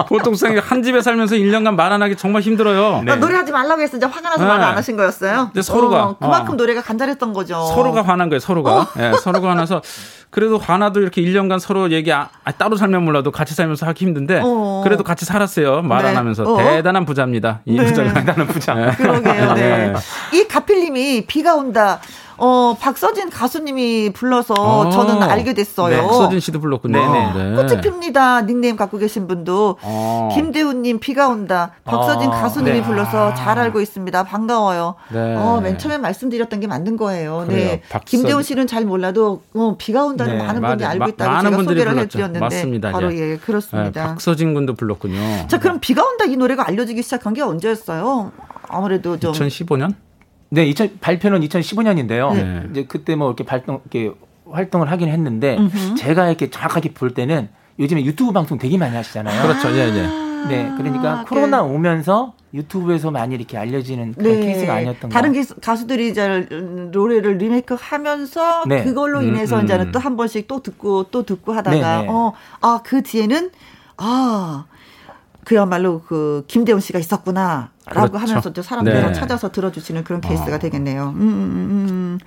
(laughs) 보통 생한 집에 살면서 1년간 말 안 하기 정말 힘들어요. 네. 노래하지 말라고 했어. 이제 화가 나서 네. 말을 안 하신 거였어요. 근데 서로가 어, 그만큼 어. 노래가 간절했던 거죠. 서로가 화난 거예요. 서로가. 어. 네, 서로가 화나서 그래도 화나도 이렇게 1년간 서로 얘기 아, 따로 살면 몰라도 같이 살면서 하기 힘든데 어. 그래도 같이 살았어요. 말안 네. 하면서 어. 대단한 부자입니다. 이 네. 부자가 대단한 부자. (laughs) 그러게요. 네. 이 가필님이 비가 온다. 어, 박서진 가수님이 불러서 어, 저는 알게 됐어요. 네, 박서진 씨도 불렀군요. 네네. 네. 꽃이 핍니다. 닉네임 갖고 계신 분도. 어. 김대훈님 비가 온다. 박서진 어. 가수님이 네. 불러서 잘 알고 있습니다. 반가워요. 네. 어, 맨 처음에 말씀드렸던 게 맞는 거예요. 네. 그래요. 네. 박서... 김대훈 씨는 잘 몰라도 어, 비가 온다 는 네, 많은 분이 알고 있다고 많은 제가 소개를 해드렸는데. 맞습니다. 바로 예, 그렇습니다. 박서진 군도 불렀군요. 자, 그럼 비가 온다 이 노래가 알려지기 시작한 게 언제였어요? 아무래도 좀 2015년? 네, 2000, 발표는 2015년인데요. 네. 이제 그때 뭐 이렇게 발동, 이렇게 활동을 하긴 했는데, 음흠. 제가 이렇게 정확하게 볼 때는 요즘에 유튜브 방송 되게 많이 하시잖아요. 그렇죠, 예, 예. 네, 그러니까 아, 코로나 네. 오면서 유튜브에서 많이 이렇게 알려지는 그런 네. 케이스가 아니었던 거. 다른 가수들이 이제 노래를 리메이크 하면서 네. 그걸로 음, 인해서 음, 이제는 또한 번씩 또 듣고 또 듣고 하다가 네, 네. 어, 아, 그 뒤에는 아, 그야말로 그 김대훈 씨가 있었구나. 라고 그렇죠. 하면서 또 사람들이 네. 찾아서 들어주시는 그런 케이스가 어. 되겠네요. 음, 음, 음.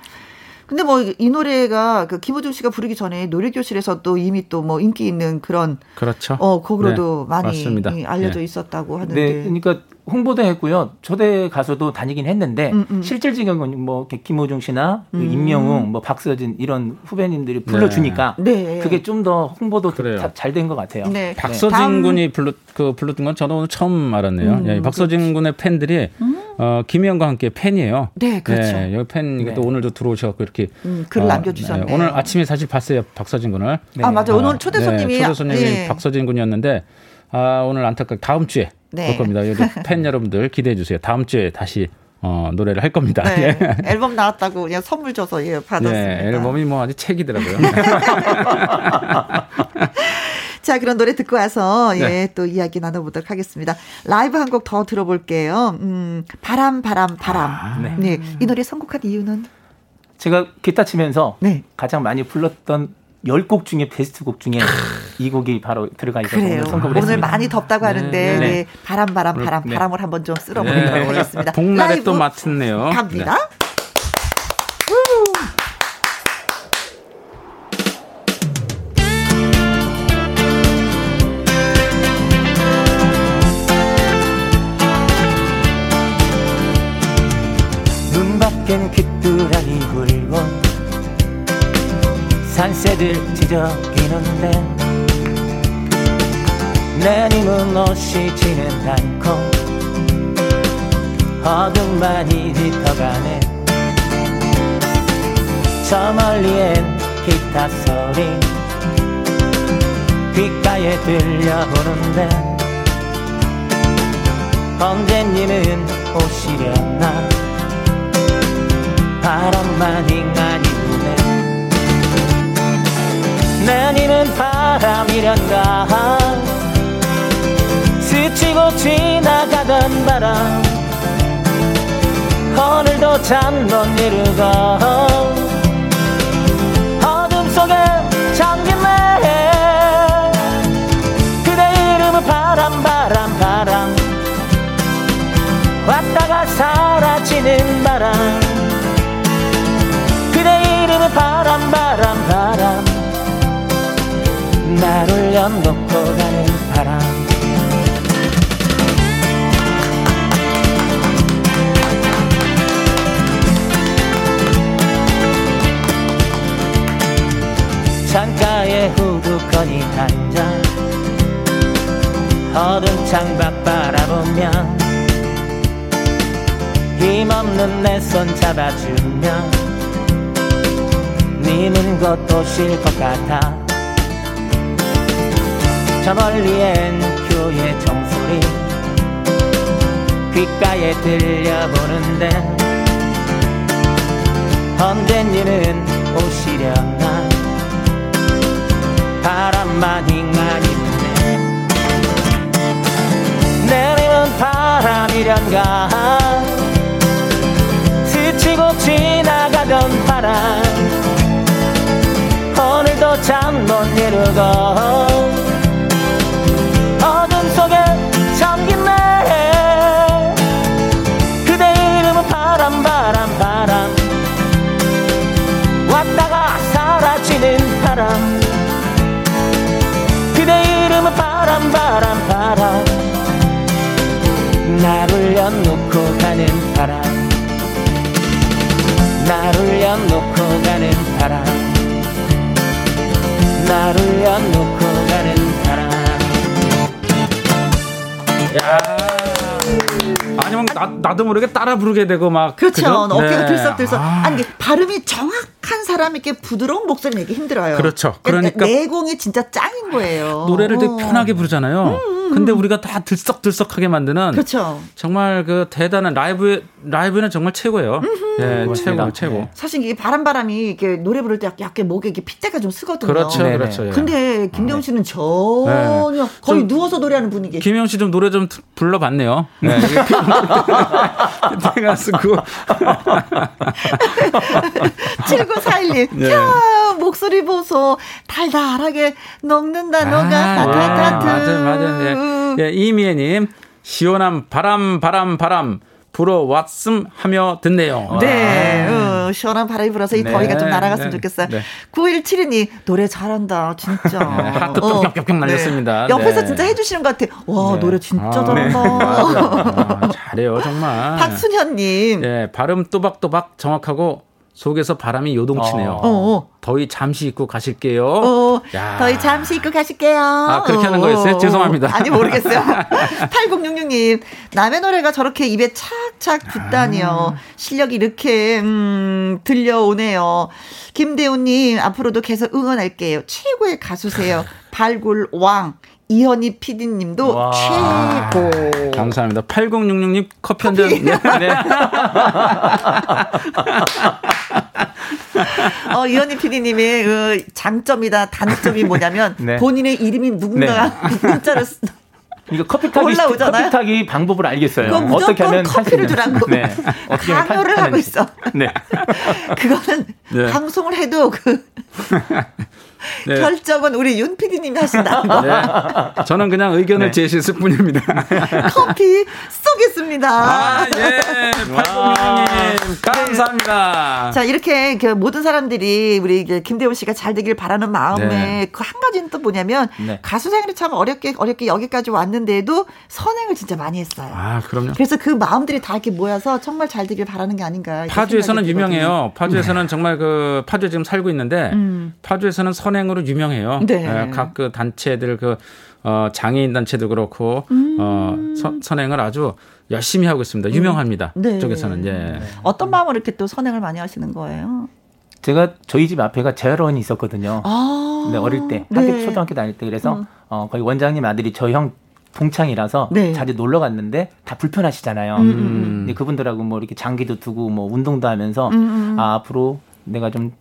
음. 근데 뭐 이 노래가 그 김호중 씨가 부르기 전에 노래교실에서 또 이미 또 뭐 인기 있는 그런 그렇죠. 어 곡으로도 네, 많이 맞습니다. 알려져 네. 있었다고 하는데. 네, 그러니까 홍보도 했고요. 초대 가수도 다니긴 했는데 음, 음. 실질적인 뭐 김호중 씨나 그 음. 임영웅, 뭐 박서진 이런 후배님들이 불러주니까 네. 네. 그게 좀 더 홍보도 잘 된 것 같아요. 네. 박서진 군이 불렀 그 불렀던 건 저도 오늘 처음 알았네요. 음, 예, 박서진 그렇지. 군의 팬들이 음. 어, 김희영과 함께 팬이에요. 네, 그렇죠. 네, 여기 팬, 이게 네. 또 오늘도 들어오셔갖고 이렇게. 음, 글 어, 남겨주셨네요. 네, 오늘 아침에 사실 봤어요. 박서진 군을. 아, 맞아. 오늘 초대 손님이. 초대 손님이 예. 박서진 군이었는데, 아, 오늘 안타깝게 다음 주에 볼 겁니다. (laughs) 팬 여러분들 기대해 주세요. 다음 주에 다시 어, 노래를 할 겁니다. 네. (laughs) 예. 앨범 나왔다고 그냥 선물 줘서 예, 받았습니다. 네, 앨범이 뭐 아주 책이더라고요. (laughs) 자, 그런 노래 듣고 와서 예, 네. 또 이야기 나눠보도록 하겠습니다. 라이브 한 곡 더 들어볼게요. 음, 바람, 바람, 바람. 아, 네. 네. 이 노래 선곡한 이유는? 제가 기타 치면서 네. 가장 많이 불렀던 10곡 중에 베스트 곡 중에 이 곡이 바로 들어가 있어서 그래요. 오늘 선곡을 오늘 했습니다. 많이 덥다고 하는데 네. 네. 네. 바람 바람 바람 네. 바람을 한번 좀 쓸어보도록 네. 하겠습니다. 복날에 또 맡았네요. 갑니다. 산새들 지저귀는데 내 님은 옷이 지는 않고 어둠만이 짙어가네. 저 멀리엔 기타 소리 귓가에 들려오는데 언제님은 오시려나? 바람만 인간이 내니는 바람이란가 스치고 지나가던 바람 오늘도 잠못 이루고. 어둠 속에 잠긴 내 그대 이름은 바람 바람 바람. 왔다가 사라지는 바람 나를 연놓고 가는 바람. 창가에 후두커니 앉아 어두운 창밖 바라보며 힘없는 내 손 잡아주며 니는 것도 싫 것 같아 저 멀리엔 교회 종소리. 귓가에 들려보는데 언제님은 오시려나. 바람만 잉만이 부네. 내리는 바람이련가. 스치고 지나가던 바람. 오늘도 잠 못 이루고 사라지는 바람 그대 이름은 바람 바람 바람 나를 연놓고 가는 바람 나를 연놓고 가는 바람 나를 연놓고 가는 바람 야. 아니면 나, 나도 모르게 따라 부르게 되고 막 그렇죠. 그죠? 어깨가 네. 들썩들썩. 아. 아니 발음이 정확한 사람에게 부드러운 목소리 내기 힘들어요. 그렇죠. 그러니까, 그러니까 내공이 진짜 짱인 거예요. 노래를 되게 어. 편하게 부르잖아요. 음. 근데 우리가 다 들썩들썩하게 만드는 그렇죠. 정말 그 대단한 라이브 라이브는 정말 최고예요. 예, 최고 최고. 네. 사실 이게 바람바람이 이렇게 노래 부를 때 약간 목에 이렇게 핏대가 좀 쓰거든요. 그렇죠, 네네. 그렇죠. 예. 근데 김경 씨는 전혀 네. 거의 누워서 노래하는 분위기. 김영 씨좀 노래 좀 불러봤네요. 네. (laughs) 핏대가 쓰고. (laughs) 7941님, (laughs) 네. 야 목소리 보소 달달하게 녹는다 아, 너가 따뜻. 맞아요, 맞아요. 네. 예, 이미애님, 시원한 바람, 바람, 바람. 불어왔음 하며 듣네요. 네. 어, 시원한 바람이 불어서 이 네. 더위가 좀 날아갔으면 네. 좋겠어요. 네. 9172님, 노래 잘한다, 진짜. 네. 하트 뿅뿅뿅 어. 날렸습니다. 네. 옆에서 네. 진짜 해주시는 것 같아. 와, 네. 노래 진짜 아, 잘한다. 아, 잘해요, 정말. (laughs) 박순현님. 네, 발음 또박또박 정확하고 속에서 바람이 요동치네요. 어. 어. 더위 잠시 입고 가실게요. 어. 더위 잠시 입고 가실게요. 아, 그렇게 하는 거였어요? 죄송합니다. 아니, 모르겠어요. (laughs) 8066님, 남의 노래가 저렇게 입에 착착 붙다니요. 아. 실력이 이렇게, 음, 들려오네요. 김대훈님, 앞으로도 계속 응원할게요. 최고의 가수세요. (laughs) 발굴 왕. 이현희 PD님도 최고. 감사합니다. 8066님 커피 한 잔. 네. 네. (laughs) 어, 이현희 PD님의 그 장점이다 단점이 뭐냐면 네. 본인의 이름이 누군가 네. (laughs) 문자를 이거 커피 타기 올라오잖아요. 커피 타기 방법을 알겠어요. 어떻게 하면 커피를 주라고 네. (laughs) 어떻게 강요를 하고 있어. 네. 그거는 네. 방송을 해도 그 네. 결정은 우리 윤 PD님이 하신다는 거. 네. 저는 그냥 의견을 네. 제시했을 뿐입니다. (laughs) 커피 쏘겠습니다. 아, 예. 팔공님 감사합니다. 자, 이렇게 그 모든 사람들이 우리 김대훈 씨가 잘 되길 바라는 마음에 네. 그한 가지는 또 뭐냐면 네. 가수 생활이 참 어렵게 어렵게 여기까지 왔는데도 선행을 진짜 많이 했어요. 아, 그럼요. 그래서 그 마음들이 다 이렇게 모여서 정말 잘 되길 바라는 게 아닌가. 파주에서는 유명해요. 파주에서는 네. 정말 그 파주에 지금 살고 있는데 음. 파주에서는 선 선행으로 유명해요. 네. 예, 각그 단체들 그 어, 장애인 단체도 그렇고 음. 어, 서, 선행을 아주 열심히 하고 있습니다. 유명합니다. 음. 네. 쪽에서는 예. 어떤 마음으로 이렇게 또 선행을 많이 하시는 거예요? 제가 저희 집 앞에가 재활원이 있었거든요. 아~ 네, 어릴 때 학교 네. 초등학교 다닐 때 그래서 음. 어, 거의 원장님 아들이 저 형 동창이라서 네. 자주 놀러 갔는데 다 불편하시잖아요. 음. 근데 그분들하고 뭐 이렇게 장기도 두고 뭐 운동도 하면서 음. 아, 앞으로 내가 좀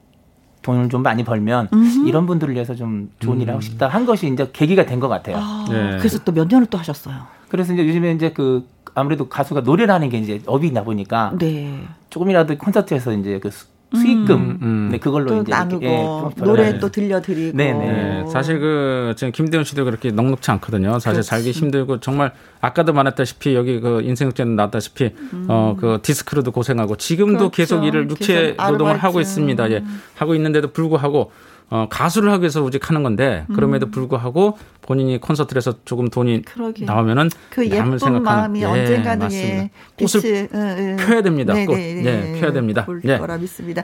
돈을 좀 많이 벌면 음흠. 이런 분들을 위해서 좀 좋은 음. 일을 하고 싶다 한 것이 이제 계기가 된 것 같아요. 아, 네. 그래서 또 몇 년을 또 하셨어요. 그래서 이제 요즘에 이제 그 아무래도 가수가 노래라는 게 이제 업이나 보니까 네. 조금이라도 콘서트에서 이제 그 수익금 음, 음. 네 그걸로 이제 나누고 예, 노래 네. 또 들려드리고 네네 네. 사실 그 지금 김대훈 씨도 그렇게 넉넉치 않거든요 사실 그렇지. 살기 힘들고 정말 아까도 말했다시피 여기 그 인생극장 나왔다시피 음. 어그 디스크로도 고생하고 지금도 그렇죠. 계속 일을 육체 노동을 하고 있습니다 예 하고 있는데도 불구하고 어, 가수를 하기 위해서 오직 하는 건데 그럼에도 음. 불구하고 본인이 콘서트를 해서 조금 돈이 그러게. 나오면은 그 예쁜 생각하는, 마음이 예, 언젠가는 예, 꽃을 응, 펴야 됩니다. 네네, 꽃. 네, 네, 펴야 됩니다. 볼 네. 거라 믿습니다.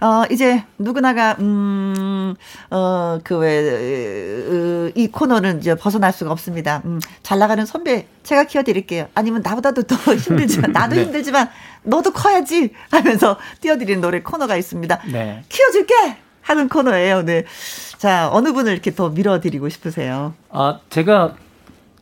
어, 이제 누구나가 음, 어, 그왜이 코너는 이제 벗어날 수가 없습니다. 음, 잘 나가는 선배 제가 키워 드릴게요. 아니면 나보다도 더 (laughs) 힘들지만 (laughs) 나도 네. 힘들지만 너도 커야지 하면서 띄워 드리는 노래 코너가 있습니다. 네. 키워 줄게. 하는 코너예요. 네. 자, 어느 분을 이렇게 더 밀어드리고 싶으세요? 아, 제가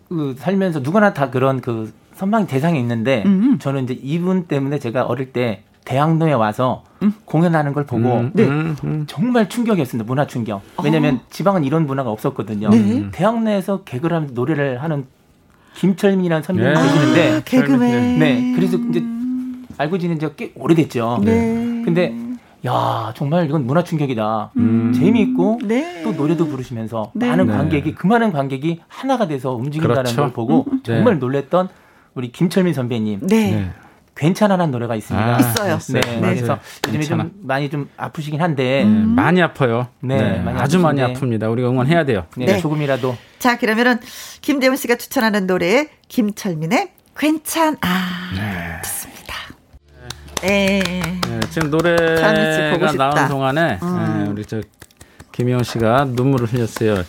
그 살면서 누구나 다 그런 그 선망 대상이 있는데 음. 저는 이제 이분 때문에 제가 어릴 때 대학로에 와서 음? 공연하는 걸 보고 음, 네. 음, 음. 정말 충격이었습니다. 문화 충격. 왜냐하면 어. 지방은 이런 문화가 없었거든요. 네. 대학로에서 개그를 하면서 노래를 하는 김철민이라는 선배님 네. 계시는데 아, 개그맨. 네. 그래서 이제 알고 지낸 지가 꽤 오래됐죠. 네. 근데 야 정말 이건 문화 충격이다. 음. 재미있고 네. 또 노래도 부르시면서 네. 많은 네. 관객이 그 많은 관객이 하나가 돼서 움직인다는 그렇죠. 걸 보고 음. 정말 놀랬던 우리 김철민 선배님. 네. 네. 괜찮아라는 노래가 있습니다. 아, 있어요. 네, 네. 그래서 요즘에 좀 많이 좀 아프시긴 한데 음. 많이 아파요. 네, 많이 아주 많이 아픕니다. 우리가 응원해야 돼요. 네, 조금이라도. 자, 그러면은 김대훈 씨가 추천하는 노래 김철민의 괜찮아. 네. 네. 네, 지금 노래가 나온 동안에 음. 네, 우리 저 김혜영 씨가 눈물을 흘렸어요.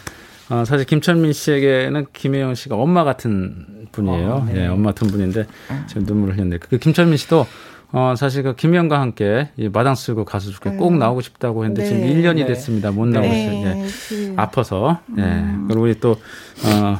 어, 사실 김철민 씨에게는 김혜영 씨가 엄마 같은 분이에요. 어, 네. 예, 엄마 같은 분인데 지금 눈물을 흘렸는데 그 김철민 씨도 어, 사실 그 김혜영과 함께 이 마당 쓸고 가수 꼭 음. 나오고 싶다고 했는데 네. 지금 1년이 됐습니다. 못 나오고 있어요. 예. 그 아파서. 예. 음. 그리고 우리 또 어,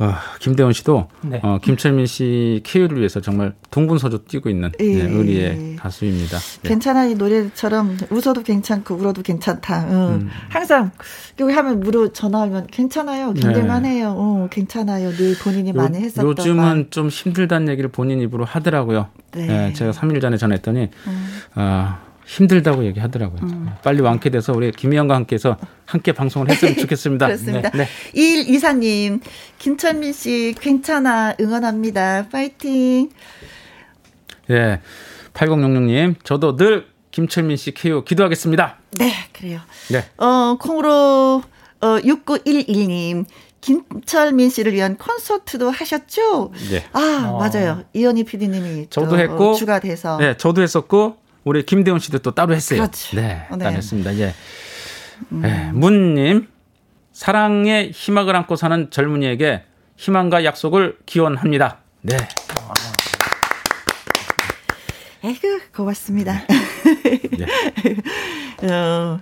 어, 김대원 씨도 네. 어, 김철민 씨 케어를 위해서 정말 동분서주 뛰고 있는 예. 네, 의리의 가수입니다. 네. 괜찮아 이 노래처럼 웃어도 괜찮고 울어도 괜찮다. 어. 음. 항상 여기 하면 무료 전화하면 괜찮아요. 견딜만해요. 네. 어, 괜찮아요. 늘 본인이 요, 많이 했었던 요즘은 말. 좀 힘들다는 얘기를 본인 입으로 하더라고요. 네. 네 제가 3일 전에 전했더니 음. 어, 힘들다고 얘기하더라고요. 음. 빨리 완쾌돼서 우리 김희영과 함께해서 함께 방송을 했으면 (laughs) 좋겠습니다. 그렇습니다. 네. 네. 1 이사님, 김천민 씨 괜찮아 응원합니다. 파이팅. 예. 8066님, 저도 늘 김철민 씨 KO 기도하겠습니다. 네, 그래요. 네. 어, 콩으로 어, 6911님. 김철민 씨를 위한 콘서트도 하셨죠? 네. 아, 어. 맞아요. 이현희 PD님이 저도 했고 추가돼서. 네, 저도 했었고 우리 김대훈 씨도 또 따로 했어요. 그렇지. 네, 어, 네. 따로 했습니다. 이제 음. 네, 문님 사랑의 희망을 안고 사는 젊은이에게 희망과 약속을 기원합니다. 네. 에그 고맙습니다. 네. (laughs) 어,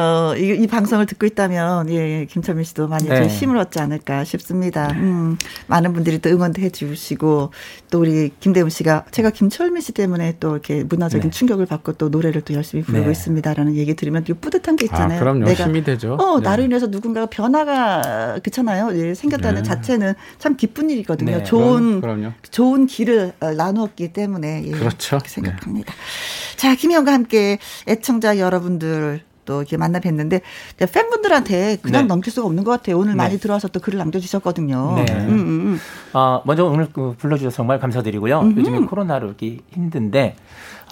어, 이, 이 방송을 듣고 있다면, 예, 김철민 씨도 많이 네. 좀 힘을 얻지 않을까 싶습니다. 네. 음, 많은 분들이 또 응원도 해 주시고, 또 우리 김대훈 씨가, 제가 김철민 씨 때문에 또 이렇게 문화적인 네. 충격을 받고 또 노래를 또 열심히 부르고 네. 있습니다라는 얘기 들으면 또 뿌듯한 게 있잖아요. 아, 그럼요. 내가, 힘이 되죠. 어, 네. 나로 인해서 누군가가 변화가, 그렇잖아요. 예, 생겼다는 네. 자체는 참 기쁜 일이거든요. 좋은, 그럼, 좋은 길을 어, 나누었기 때문에. 예, 그렇죠. 생각합니다. 자, 김희영과 함께 애청자 여러분들 또 이렇게 만나 뵀는데 팬분들한테 그냥 네. 넘길 수가 없는 것 같아요. 오늘 네. 많이 들어와서 또 글을 남겨주셨거든요. 네. 음, 음, 음. 어, 먼저 오늘 그 불러주셔서 정말 감사드리고요. 음흠. 요즘에 코로나로 이렇게 힘든데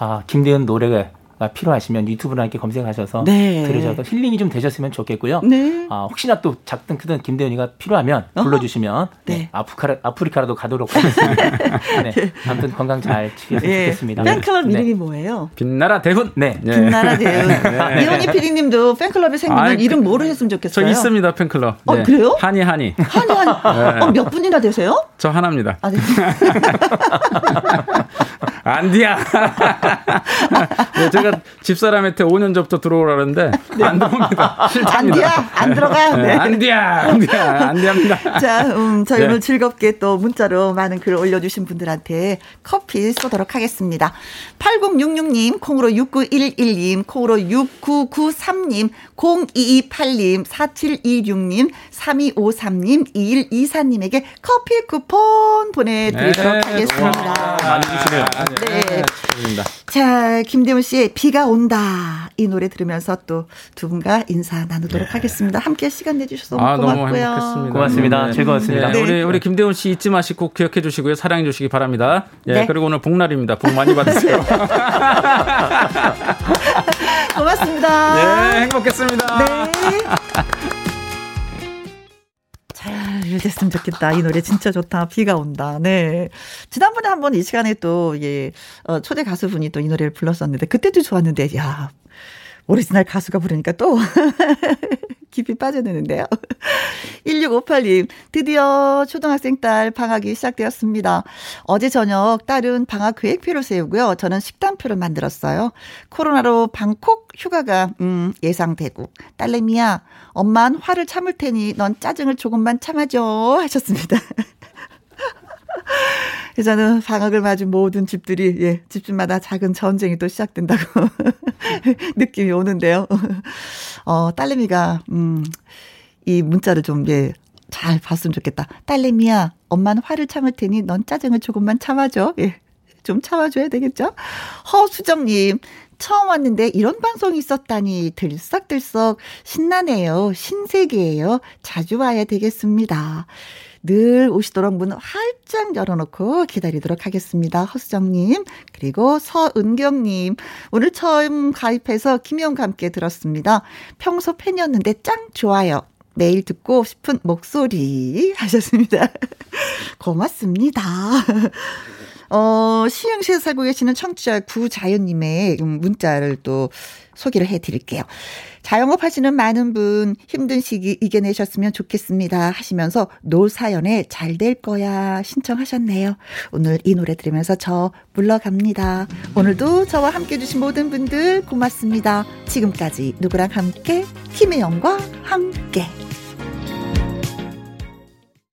아, 김대은 노래가 필요하시면 유튜브나 이렇게 검색하셔서 네. 들으셔서 힐링이 좀 되셨으면 좋겠고요. 네. 아, 혹시나 또 작든 크든 김대현이가 필요하면 불러주시면 네. 네. 아프리카, 아프리카라도 가도록 하겠습니다. (laughs) 네. 아무튼 건강 잘 지켰으면 예. 좋겠습니다. 팬클럽 네. 이름이 뭐예요? 빛나라 대훈. 네. 빛나라 (laughs) 대훈. 네. 이원희 PD님도 팬클럽이 생기면 아, 이름 뭐로 했으면 좋겠어요? 저 있습니다 팬클럽. 어 그래요? 하니 하니. 하니 하니. 어, 몇 분이나 되세요? 저 하나입니다. 아, 네. (laughs) 안디야. (laughs) 네, 제가 집사람한테 5년 전부터 들어오라는데 네. 안 들어옵니다. 안디야 안 들어가. 네. 네. 안디야 안디야 안디합니다. 자, 음, 저희 네. 오늘 즐겁게 또 문자로 많은 글을 올려주신 분들한테 커피 쏘도록 하겠습니다. 8066님, 콩으로 6911님, 콩으로 6993님, 0228님, 4726님, 3253님, 2124님에게 커피 쿠폰 보내드리도록 네. 하겠습니다. 많이 주시네요. 네. 네. 자, 김대훈 씨의 비가 온다. 이 노래 들으면서 또 두 분과 인사 나누도록 네. 하겠습니다. 함께 시간 내주셔서 아, 고맙고요. 너무 행복했습니다. 고맙습니다. 네. 즐거웠습니다. 네. 우리, 우리 김대훈 씨 잊지 마시고 기억해 주시고요. 사랑해 주시기 바랍니다. 예, 네. 그리고 오늘 복날입니다. 복 많이 받으세요. (laughs) 고맙습니다. 네, 행복했습니다. 네. 잘 됐으면 좋겠다. 이 노래 진짜 좋다. 비가 온다. 네. 지난번에 한번 이 시간에 또, 예, 어, 초대 가수분이 또 이 노래를 불렀었는데, 그때도 좋았는데, 야, 오리지널 가수가 부르니까 또 (laughs) 깊이 빠져드는데요. (laughs) 1658님, 드디어 초등학생 딸 방학이 시작되었습니다. 어제 저녁 딸은 방학 계획표를 세우고요. 저는 식단표를 만들었어요. 코로나로 방콕 휴가가, 음, 예상되고. 딸내미야, 엄만 화를 참을 테니 넌 짜증을 조금만 참아줘. 하셨습니다. (laughs) (laughs) 저는 방학을 맞은 모든 집들이, 예, 집집마다 작은 전쟁이 또 시작된다고 (laughs) 느낌이 오는데요. (laughs) 어, 딸내미가, 음, 이 문자를 좀, 예, 잘 봤으면 좋겠다. 딸내미야, 엄마는 화를 참을 테니 넌 짜증을 조금만 참아줘. 예. 좀 참아줘야 되겠죠? 허수정님, 처음 왔는데 이런 방송이 있었다니 들썩들썩 신나네요. 신세계예요. 자주 와야 되겠습니다. 늘 오시도록 문 활짝 열어놓고 기다리도록 하겠습니다. 허수정님, 그리고 서은경님. 오늘 처음 가입해서 김영과 함께 들었습니다. 평소 팬이었는데 짱 좋아요. 매일 듣고 싶은 목소리 하셨습니다. (laughs) 고맙습니다. (laughs) 어, 시흥시에 살고 계시는 청취자 구자연님의 문자를 또 소개를 해 드릴게요. 자영업 하시는 많은 분 힘든 시기 이겨내셨으면 좋겠습니다 하시면서 노사연에 잘 될 거야 신청하셨네요. 오늘 이 노래 들으면서 저 물러갑니다. 오늘도 저와 함께 해주신 모든 분들 고맙습니다. 지금까지 누구랑 함께 김혜영과 함께